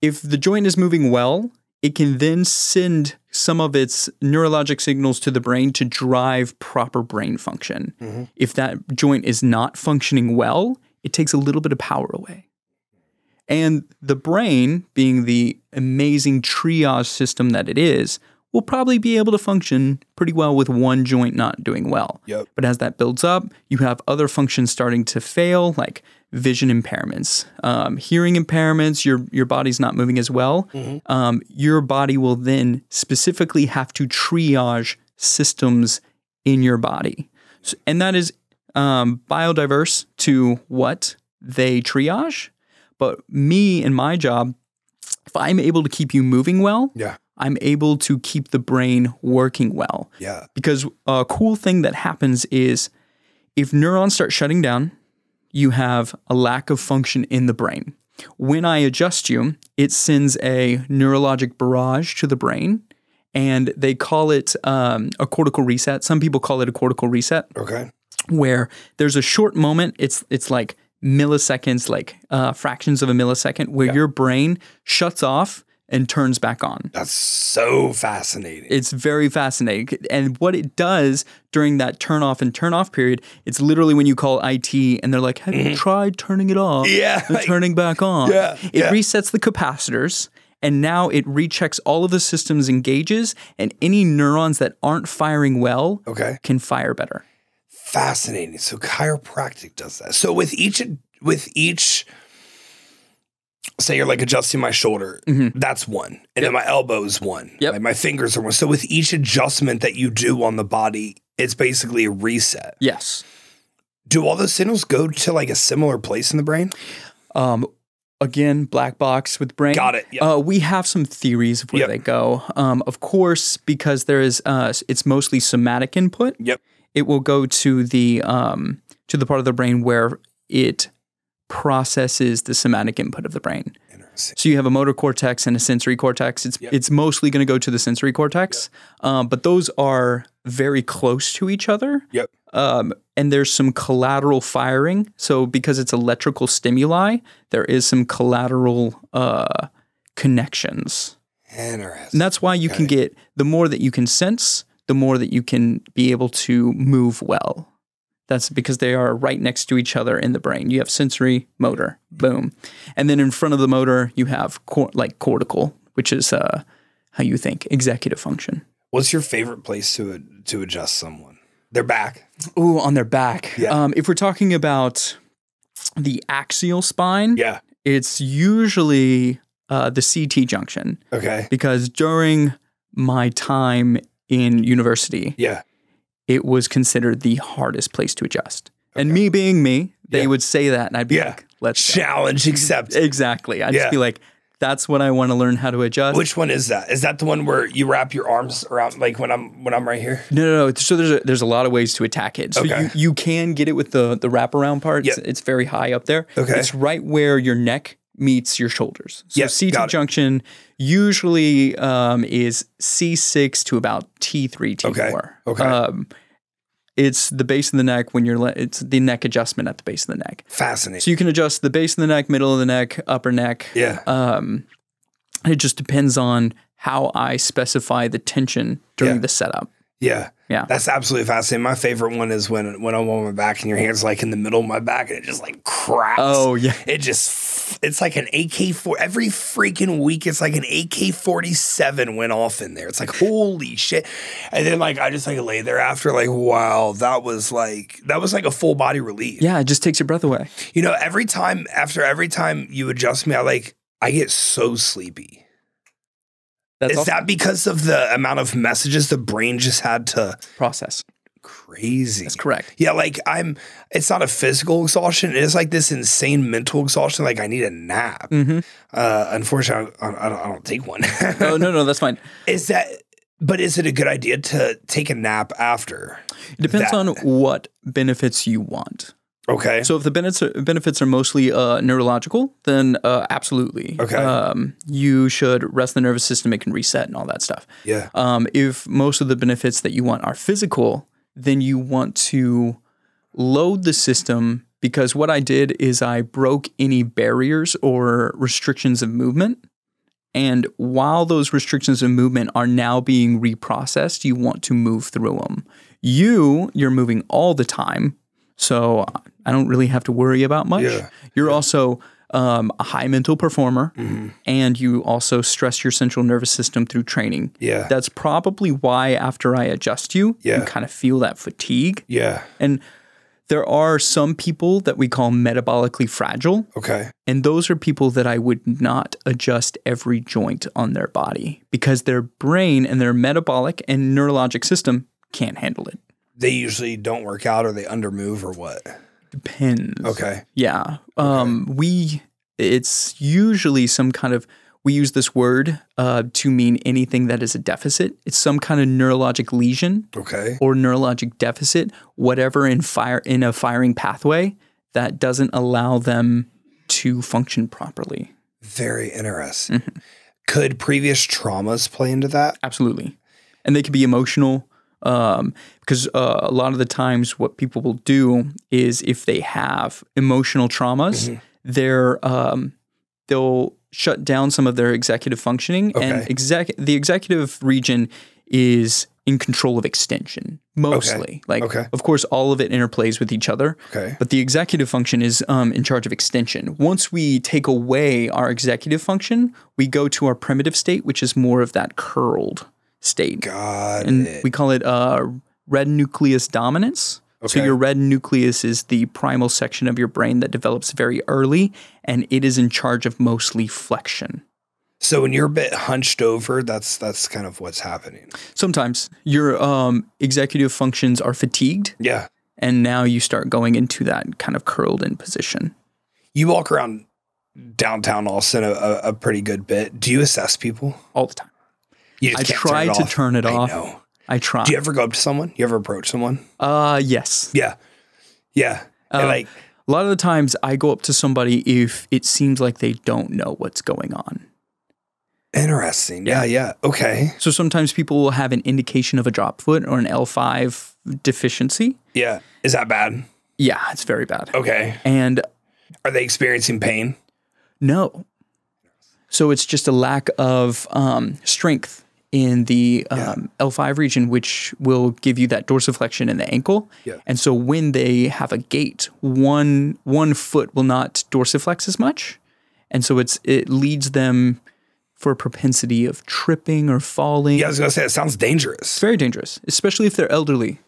if the joint is moving well, it can then send some of its neurologic signals to the brain to drive proper brain function. Mhm. If that joint is not functioning well, it takes a little bit of power away. And the brain, being the amazing triage system that it is, will probably be able to function pretty well with one joint not doing well. Yep. But as that builds up, you have other functions starting to fail, like vision impairments, um, hearing impairments. Your your body's not moving as well. Um, your body will then specifically have to triage systems in your body, So- and that is um, biodiverse to what they triage. But me and my job, if I'm able to keep you moving well, Yeah. I'm able to keep the brain working well. Yeah. Because a cool thing that happens is if neurons start shutting down, you have a lack of function in the brain. When I adjust you, it sends a neurologic barrage to the brain, and they call it um, a cortical reset. Some people call it a cortical reset Okay. where there's a short moment. It's it's like milliseconds, like uh, fractions of a millisecond, where your brain shuts off and turns back on. That's so fascinating. It's very fascinating. And what it does during that turn off and turn off period, it's literally when you call IT and they're like, Have you tried turning it off? Mm-hmm. Yeah, And turning back on. Yeah, It yeah. resets the capacitors and now it rechecks all of the systems engages and any neurons that aren't firing well okay. can fire better. Fascinating. So chiropractic does that. So with each with each say you're like adjusting my shoulder, that's one. And then my elbow is one. Mm-hmm. Yep. Like my fingers are one. So with each adjustment that you do on the body, it's basically a reset. Yes. Do all those signals go to like a similar place in the brain? Um, again, black box with brain. Got it. Yep. Uh, we have some theories of where Yep. they go. Um, of course, because there is, uh, it's mostly somatic input. Yep. It will go to the um, to the part of the brain where it processes the somatic input of the brain. So you have a motor cortex and a sensory cortex. It's it's mostly going to go to the sensory cortex, um, but those are very close to each other. Yep. Um, and there's some collateral firing. So because it's electrical stimuli, there is some collateral uh, connections. Interesting. And that's why you can get the more that you can sense, the more that you can be able to move well. That's because they are right next to each other in the brain. You have sensory, motor, boom, and then in front of the motor you have cor- like cortical, which is uh, how you think executive function. What's your favorite place to to adjust someone? Their back. Ooh, on their back. Yeah. Um, if we're talking about the axial spine, Yeah. it's usually uh, the CT junction Okay. because during my time in university, Yeah. It was considered the hardest place to adjust. And me being me, they Yeah. would say that, and I'd be Yeah. like, "Let's. Challenge accept." exactly." I'd Yeah. just be like, "That's what I want to learn how to adjust." Which one is that? Is that the one where you wrap your arms around like when I'm when I'm right here? no, no, no. So there's a, there's a lot of ways to attack it. So Okay. you, you can get it with the the wraparound part. It's, Yep. it's very high up there. Okay. It's right where your neck meets your shoulders. So Yep, CT got junction usually um, is C6 to about T3, T4. Okay, okay. Um, it's the base of the neck when you're, le- it's the neck adjustment at the base of the neck. Fascinating. So you can adjust the base of the neck, middle of the neck, upper neck. yeah. Um, it just depends on how I specify the tension during Yeah. the setup. yeah. Yeah. That's absolutely fascinating. My favorite one is when when I'm on my back and your hands like in the middle of my back and it just like cracks. Oh, yeah. It just it's like an AK four every freaking week. It's like an AK forty seven went off in there. It's like holy shit. And then like I just like lay there after like wow that was like that was like a full body relief. Yeah, it just takes your breath away. You know every time after every time you adjust me, I like I get so sleepy. That's Is also that because of the amount of messages the brain just had to process. Crazy? That's correct. Yeah, like I'm. It's not a physical exhaustion. It is like this insane mental exhaustion. Like I need a nap. Mm-hmm. Uh, unfortunately, I, I, don't, I don't take one. Oh no, no, that's fine. is that? But is it a good idea to take a nap after? It depends That- on what benefits you want. Okay. So if the benefits are, benefits are mostly uh, neurological, then uh, absolutely. Okay. Um, you should rest the nervous system, it can reset and all that stuff. yeah. Um, if most of the benefits that you want are physical, then you want to load the system because what I did is I broke any barriers or restrictions of movement. And while those restrictions of movement are now being reprocessed, you want to move through them. You, you're moving all the time. So I don't really have to worry about much. Yeah. You're also um, a high mental performer Mm-hmm. and you also stress your central nervous system through training. Yeah. That's probably why after I adjust you, Yeah. you kind of feel that fatigue. yeah. And there are some people that we call metabolically fragile, Okay. and those are people that I would not adjust every joint on their body because their brain and their metabolic and neurologic system can't handle it. They usually don't work out or they undermove or what? Depends. Okay. Yeah. Um, we it's usually some kind of we use this word uh, to mean anything that is a deficit. It's some kind of neurologic lesion Okay. or neurologic deficit, whatever in fire in a firing pathway that doesn't allow them to function properly. Very interesting. Could previous traumas play into that? Absolutely. And they can be emotional um, because uh, a lot of the times what people will do is if they have emotional traumas, they're um, they'll shut down some of their executive functioning and exec the executive region is in control of extension mostly like Okay. of course all of it interplays with each other Okay. but the executive function is um, in charge of extension. Once we take away our executive function, we go to our primitive state, which is more of that curled state. God. and it. we call it uh, red nucleus dominance. So your red nucleus is the primal section of your brain that develops very early, and it is in charge of mostly flexion. So when you're a bit hunched over, that's that's kind of what's happening. Sometimes your um, executive functions are fatigued, Yeah. and now you start going into that kind of curled in position. You walk around downtown Austin a, a pretty good bit. Do you assess people? all the time. I try turn to turn it I off. know. I try. Do you ever go up to someone? You ever approach someone? Uh yes. Yeah. Yeah. Um, like A lot of the times I go up to somebody if it seems like they don't know what's going on. interesting. Yeah, yeah. Okay. So sometimes people will have an indication of a drop foot or an L5 deficiency. Yeah. Is that bad? Yeah, it's very bad. Okay. And Are they experiencing pain? no. So it's just a lack of um, strength in the um, L5 region, which will give you that dorsiflexion in the ankle. Yeah. And so when they have a gait, one one foot will not dorsiflex as much, and so it's it leads them for a propensity of tripping or falling. Yeah, I was gonna say it sounds dangerous. It's very dangerous, especially if they're elderly.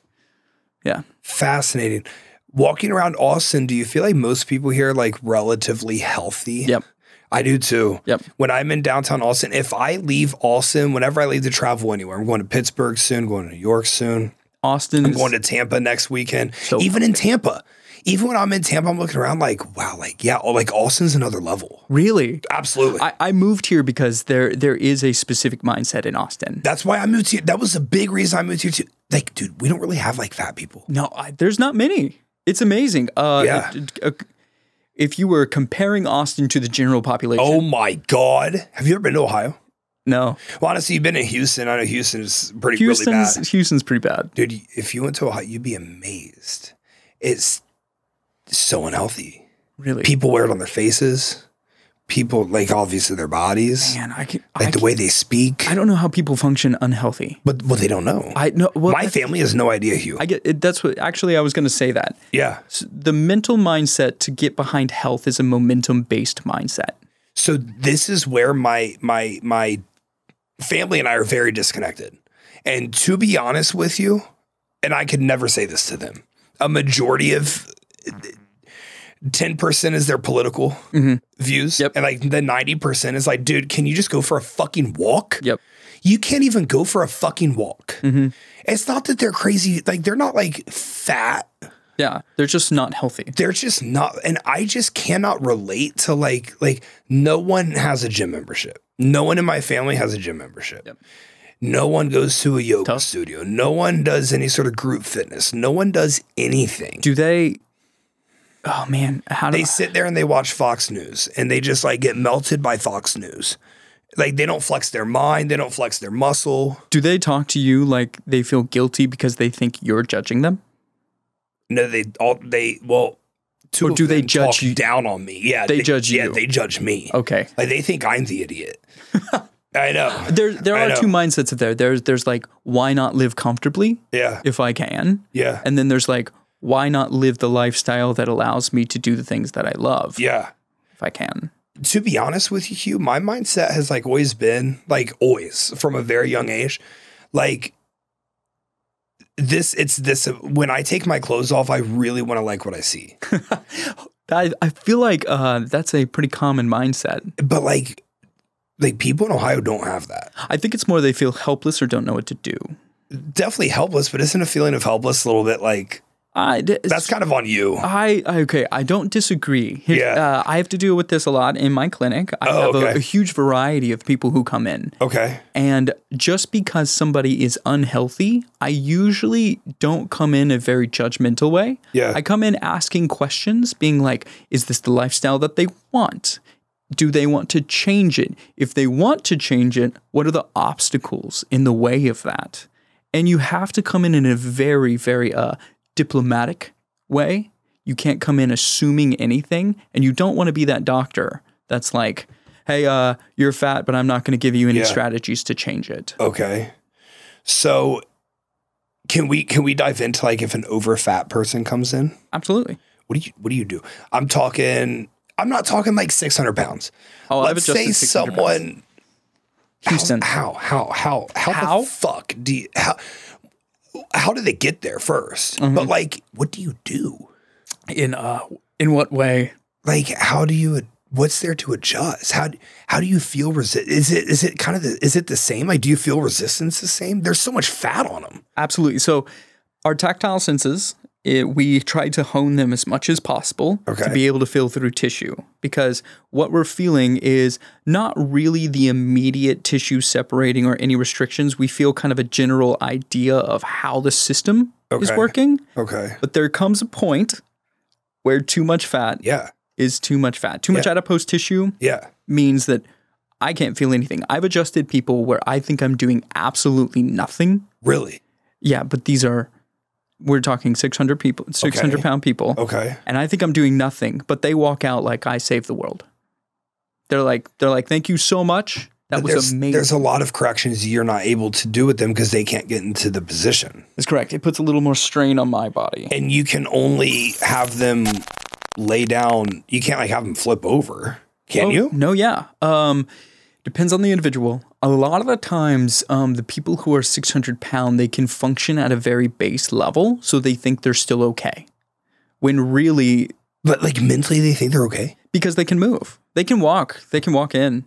Yeah. Fascinating. Walking around Austin, do you feel like most people here are like relatively healthy? Yep. I do too. Yep. When I'm in downtown Austin, if I leave Austin, whenever I leave to travel anywhere, I'm going to Pittsburgh soon, going to New York soon, Austin. I'm going to Tampa next weekend. So even in Tampa, even when I'm in Tampa, I'm looking around like, wow, like, yeah, oh, like Austin's another level. really. Absolutely. I, I moved here because there there is a specific mindset in Austin. That's why I moved here. That was a big reason I moved here too. Like, dude, we don't really have like fat people. No, I, there's not many. It's amazing. Uh, Yeah. uh, if you were comparing Austin to the general population, Oh my God. Have you ever been to Ohio? no, Well, honestly, you've been in Houston. I know Houston is pretty really bad. Houston's pretty bad. Dude, if you went to Ohio, you'd be amazed. It's so unhealthy. Really, People wear it on their faces. People, like, obviously their bodies, man, I can. like I, the way they speak. I don't know how people function unhealthy. but what they don't know. I know. Well, My family has no idea, Hugh. I get it. That's what. Actually, I was going to say that yeah. S- the mental mindset to get behind health is a momentum based mindset. So this is where my my my family and I are very disconnected. And to be honest with you, and I could never say this to them, a majority of 10% is their political mm-hmm. views. Yep. And like the 90% is like, dude, can you just go for a fucking walk? Yep. You can't even go for a fucking walk. Mm-hmm. It's not that they're crazy, like they're not like fat. Yeah, they're just not healthy. They're just not and I just cannot relate to like like no one has a gym membership. No one in my family has a gym membership. Yep. No one goes to a yoga Tough. studio. No one does any sort of group fitness. No one does anything. Do they? Oh man, how do They sit there and they watch Fox News and they just like get melted by Fox News. Like they don't flex their mind, they don't flex their muscle. do they talk to you like they feel guilty because they think you're judging them? No, they all they well. Two Or of do they them judge talk you- down on me? Yeah, They judge Yeah, you. they judge me. Okay. Like they think I'm the idiot. I know. There there I are know. two mindsets of there. There's there's like why not live comfortably Yeah, if I can? yeah, And then there's like why not live the lifestyle that allows me to do the things that I love yeah. if I can? To be honest with you, Hugh, my mindset has like always been like always from a very young age, like this. It's this. When I take my clothes off, I really want to like what I see. I, I feel like uh, that's a pretty common mindset. But like, like people in Ohio don't have that. I think it's more they feel helpless or don't know what to do. Definitely helpless, but isn't a feeling of helpless a little bit like I, that's kind of on you? I okay. I don't disagree. Here- Yeah. uh, I have to deal with this a lot in my clinic. I Oh, have a, okay. a huge variety of people who come in, Okay. and just because somebody is unhealthy, I usually don't come in a very judgmental way. Yeah. I come in asking questions, being like, "Is this the lifestyle that they want?" Do they want to change it? If they want to change it, what are the obstacles in the way of that? And you have to come in in a very, very uh, diplomatic way. You can't come in assuming anything, and you don't want to be that doctor that's like, "Hey, uh, you're fat, but I'm not going to give you any Yeah. strategies to change it." Okay. So can we can we dive into like if an over fat person comes in? Absolutely. What do you what do you do? I'm talking I'm not talking like 600 pounds. Oh, Let's say 600 pounds. someone Houston. How how how how, How? the fuck do you how how do they get there 1st Mm-hmm. But like what do you do? In uh, in what way? Like how do you what's there to adjust? How how do you feel resi- is it is it kind of the, is it the same? Like do you feel resistance the same? There's so much fat on them. Absolutely. So, our tactile senses, it, we try to hone them as much as possible Okay. to be able to feel through tissue because what we're feeling is not really the immediate tissue separating or any restrictions. We feel kind of a general idea of how the system is working. Okay. But there comes a point where too much fat Yeah. is too much fat. Too much Yeah. adipose tissue Yeah. means that I can't feel anything. I've adjusted people where I think I'm doing absolutely nothing. Really? Yeah, but these are we're talking 600 people, 600 Okay. pound people, Okay. and I think I'm doing nothing, but they walk out like I saved the world. They're like they're like thank you so much. That But was there's, amazing. there's a lot of corrections you're not able to do with them because they can't get into the position. That's correct. It puts a little more strain on my body. And you can only have them lay down. You can't like have them flip over. Can Oh, you? No, yeah. Um, depends on the individual. A lot of the times, um, the people who are 600 pound, they can function at a very base level, so they think they're still okay. When really, But like mentally, they think they're okay. because they can move, they can walk, they can walk in,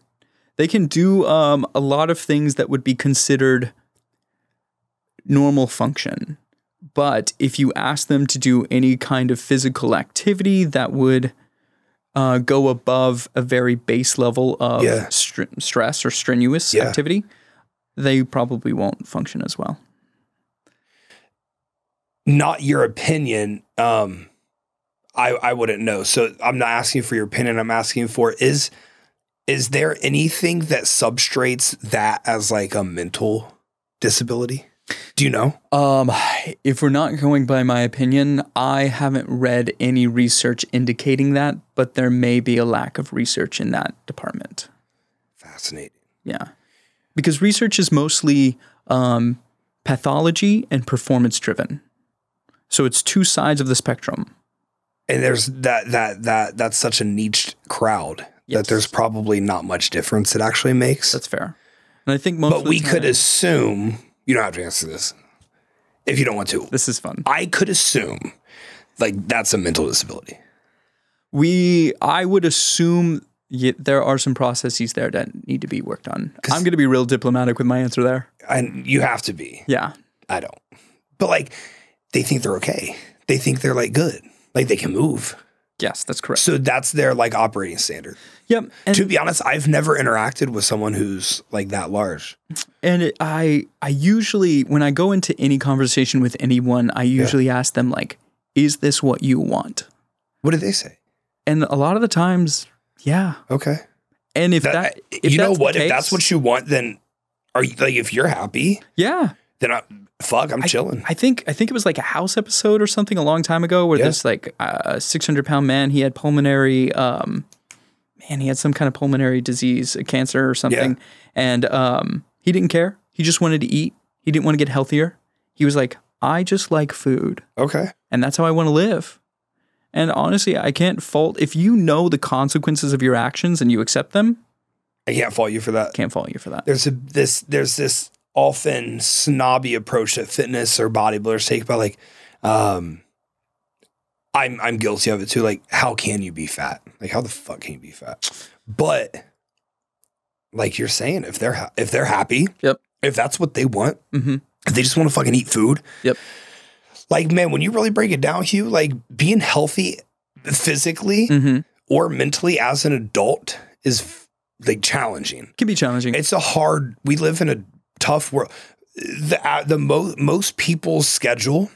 they can do um, a lot of things that would be considered normal function. But if you ask them to do any kind of physical activity that would uh, go above a very base level of Yeah. str- stress or strenuous Yeah. activity, they probably won't function as well. Not your opinion. Um, I I wouldn't know. So I'm not asking for your opinion. I'm asking for is is there anything that substrates that as like a mental disability? Do you know? Um, if we're not going by my opinion, I haven't read any research indicating that, but there may be a lack of research in that department. Fascinating. Yeah. Because research is mostly um, pathology and performance driven. So it's two sides of the spectrum. and there's that that that that's such a niche crowd Yes. that there's probably not much difference it actually makes. That's fair. And I think most but of the we could assume you don't have to answer this if you don't want to. This is fun. I could assume like that's a mental disability. We, I would assume y there are some processes there that need to be worked on. I'm going to be real diplomatic with my answer there. And you have to be. Yeah. I don't. But like they think they're okay. They think they're like good. Like they can move. Yes, that's correct. So that's their like operating standard. Yep. And to be honest, I've never interacted with someone who's like that large. And it, I I usually when I go into any conversation with anyone, I usually ask them like, "Is this what you want?" What do they say? And a lot of the times, yeah. Okay. And if That, that, if you know what? If that's what you want, then are you like if you're happy, yeah. then I, fuck, I'm chilling. I think I think it was like a house episode or something a long time ago where Yeah. this like uh, 600 pound man he had pulmonary um man he had some kind of pulmonary disease a cancer or something and um he didn't care he just wanted to eat he didn't want to get healthier he was like I just like food okay. and that's how I want to live and honestly I can't fault if you know the consequences of your actions and you accept them I can't fault you for that. can't fault you for that There's a this there's this often snobby approach that fitness or bodybuilders take about like um I'm I'm guilty of it too. Like, how can you be fat? Like, how the fuck can you be fat? But like you're saying, if they're ha- if they're happy, Yep. if that's what they want, mm-hmm. if they just want to fucking eat food, Yep. Like, man, when you really break it down, Hugh, like being healthy physically mm-hmm. or mentally as an adult is like challenging. can be challenging It's a hard. We live in a tough world. The uh, the mo- most people's schedule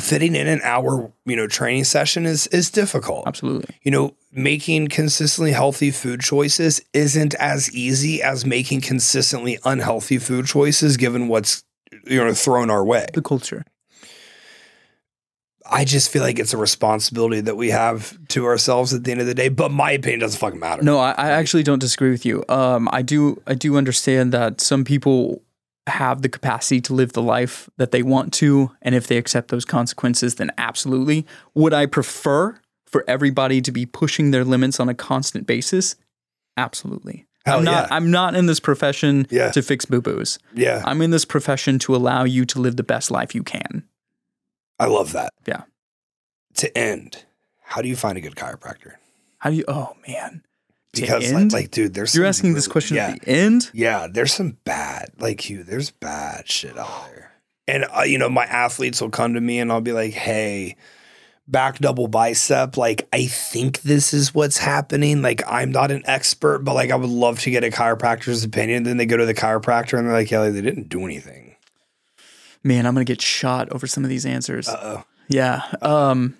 fitting in an hour, you know, training session is is difficult. absolutely You know, making consistently healthy food choices isn't as easy as making consistently unhealthy food choices given what's you know thrown our way. the culture I just feel like it's a responsibility that we have to ourselves at the end of the day. But my opinion doesn't fucking matter. No, I, I actually don't disagree with you. Um, I do I do understand that some people have the capacity to live the life that they want to, and if they accept those consequences, then absolutely. Would I prefer for everybody to be pushing their limits on a constant basis? Absolutely. Hell I'm not yeah. I'm not in this profession Yeah. to fix boo-boos. Yeah, I'm in this profession to allow you to live the best life you can. I love that. Yeah. To end, how do you find a good chiropractor? How do you oh man. Because like, like, dude, there's You're asking this question Yeah, at the end? yeah. There's some bad, like you. There's bad shit out there. And uh, you know, my athletes will come to me and I'll be like, "Hey, back double bicep. Like, I think this is what's happening. Like, I'm not an expert, but like, I would love to get a chiropractor's opinion." Then they go to the chiropractor and they're like, "Yeah, like, they didn't do anything." Man, I'm gonna get shot over some of these answers. Uh oh. Yeah. Um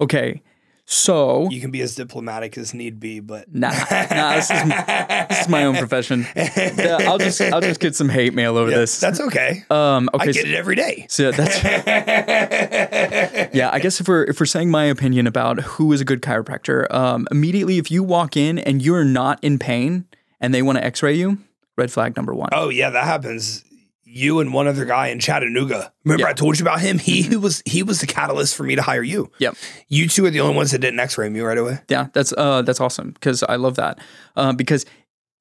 okay. So You can be as diplomatic as need be, but nah, nah, this is this is my own profession. Yeah, I'll just I'll just get some hate mail over Yeah, this. that's okay. Um I okay. get it every day. So, so that's yeah, I guess if we're if we're saying my opinion about who is a good chiropractor, um, immediately if you walk in and you're not in pain and they want to X-ray you, red flag number one. Oh yeah, that happens. You and one other guy in Chattanooga. Remember. I told you about him? He was he was the catalyst for me to hire you. Yep. You two are the only ones that didn't X-ray me right away. Yeah, that's uh that's awesome because I love that. Uh, because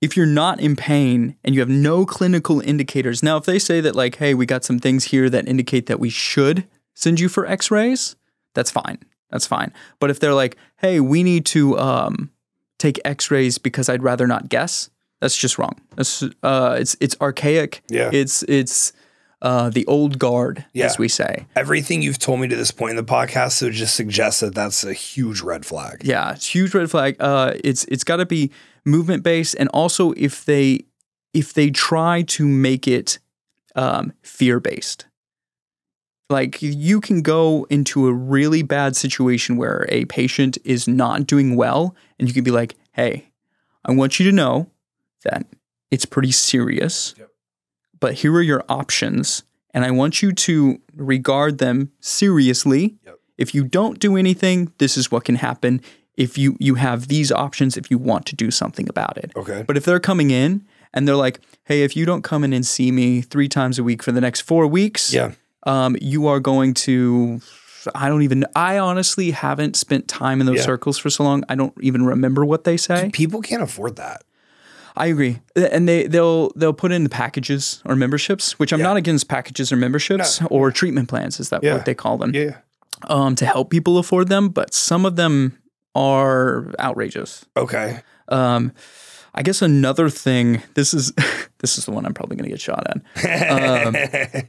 if you're not in pain and you have no clinical indicators, now if they say that like, hey, we got some things here that indicate that we should send you for X-rays, that's fine. That's fine. But if they're like, hey, we need to um, take X-rays because I'd rather not guess, that's just wrong. That's uh, it's it's archaic. Yeah. It's it's uh, the old guard, Yeah. as we say. Everything you've told me to this point in the podcast so just suggests that that's a huge red flag. Yeah, it's huge red flag. Uh, it's it's got to be movement based, and also if they if they try to make it um, fear based, like you can go into a really bad situation where a patient is not doing well, and you can be like, "Hey, I want you to know that it's pretty serious, Yep. but here are your options, and I want you to regard them seriously." Yep. If you don't do anything, this is what can happen. If you you have these options if you want to do something about it. Okay. But if they're coming in and they're like, "Hey, if you don't come in and see me 3 times a week for the next 4 weeks, Yeah. um you are going to I don't even I honestly haven't spent time in those Yeah. circles for so long. I don't even remember what they say. People can't afford that. I agree, and they they'll they'll put in the packages or memberships, which I'm Yeah. not against packages or memberships or treatment plans. Is that Yeah. what they call them? Yeah. um, to help people afford them, but some of them are outrageous. Okay. Um, I guess another thing. This is this is the one I'm probably going to get shot at. Um,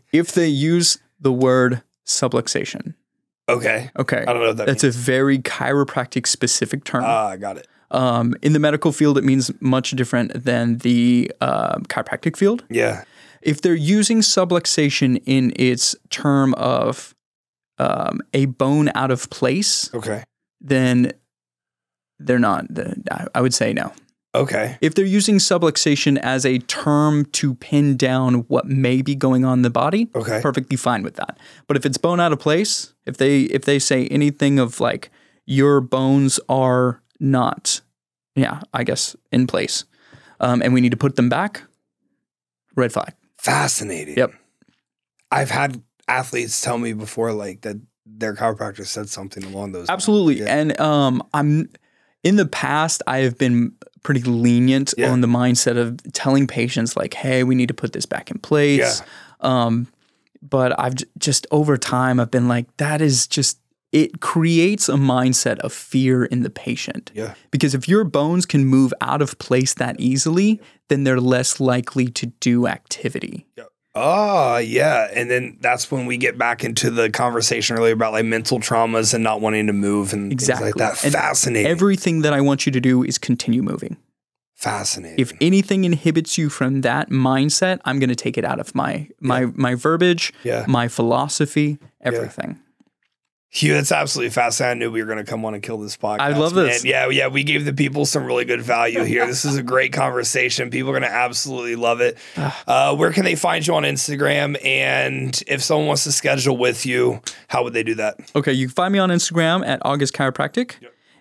if they use the word subluxation, okay. okay, I don't know that that's a very chiropractic specific term. Ah, I got it. Um, in the medical field, it means much different than the uh, chiropractic field. Yeah. If they're using subluxation in its term of um, a bone out of place, Okay. then they're not. I- I would say no. Okay. If they're using subluxation as a term to pin down what may be going on in the body, Okay. perfectly fine with that. But if it's bone out of place, if they if they say anything of like your bones are not, yeah, I guess in place, um, and we need to put them back, red flag. Fascinating. Yep. I've had athletes tell me before, like that their chiropractor said something along those. lines. Absolutely. Yeah. And um, I'm in the past, I have been pretty lenient Yeah. on the mindset of telling patients like, "Hey, we need to put this back in place." Um, but I've j- just over time, I've been like, that is just it creates a mindset of fear in the patient. Yeah. Because if your bones can move out of place that easily, then they're less likely to do activity. Oh, yeah. And then that's when we get back into the conversation earlier about like mental traumas and not wanting to move and Exactly. things like that. And Fascinating. Everything that I want you to do is continue moving. Fascinating. if anything inhibits you from that mindset, I'm going to take it out of my my my verbiage, Yeah. my philosophy, everything. Hugh, that's absolutely fascinating. I knew we were going to come on and kill this podcast. I love this. man. Yeah, yeah. We gave the people some really good value here. this is a great conversation. People are going to absolutely love it. Uh, where can they find you on Instagram? And if someone wants to schedule with you, how would they do that? Okay, you can find me on Instagram at August Chiropractic.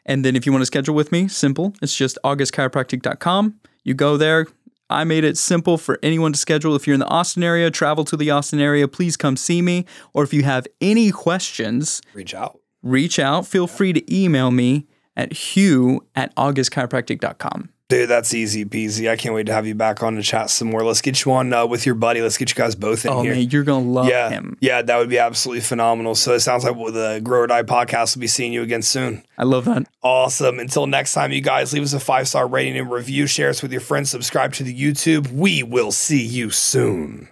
And then if you want to schedule with me, simple. It's just augustchiropractic.com. You go there. I made it simple for anyone to schedule. If you're in the Austin area, travel to the Austin area, please come see me. Or if you have any questions, Reach out. reach out. Feel free to email me at hugh at augustchiropractic.com. Dude, that's easy peasy. I can't wait to have you back on to chat some more. Let's get you on uh, with your buddy. Let's get you guys both in Oh here. man, you're gonna love yeah, him. yeah, that would be absolutely phenomenal. So it sounds like with the Grow or Die podcast, we'll be seeing you again soon. I love that. Awesome. Until next time, you guys leave us a five star rating and review. Share us with your friends. Subscribe to the YouTube. We will see you soon.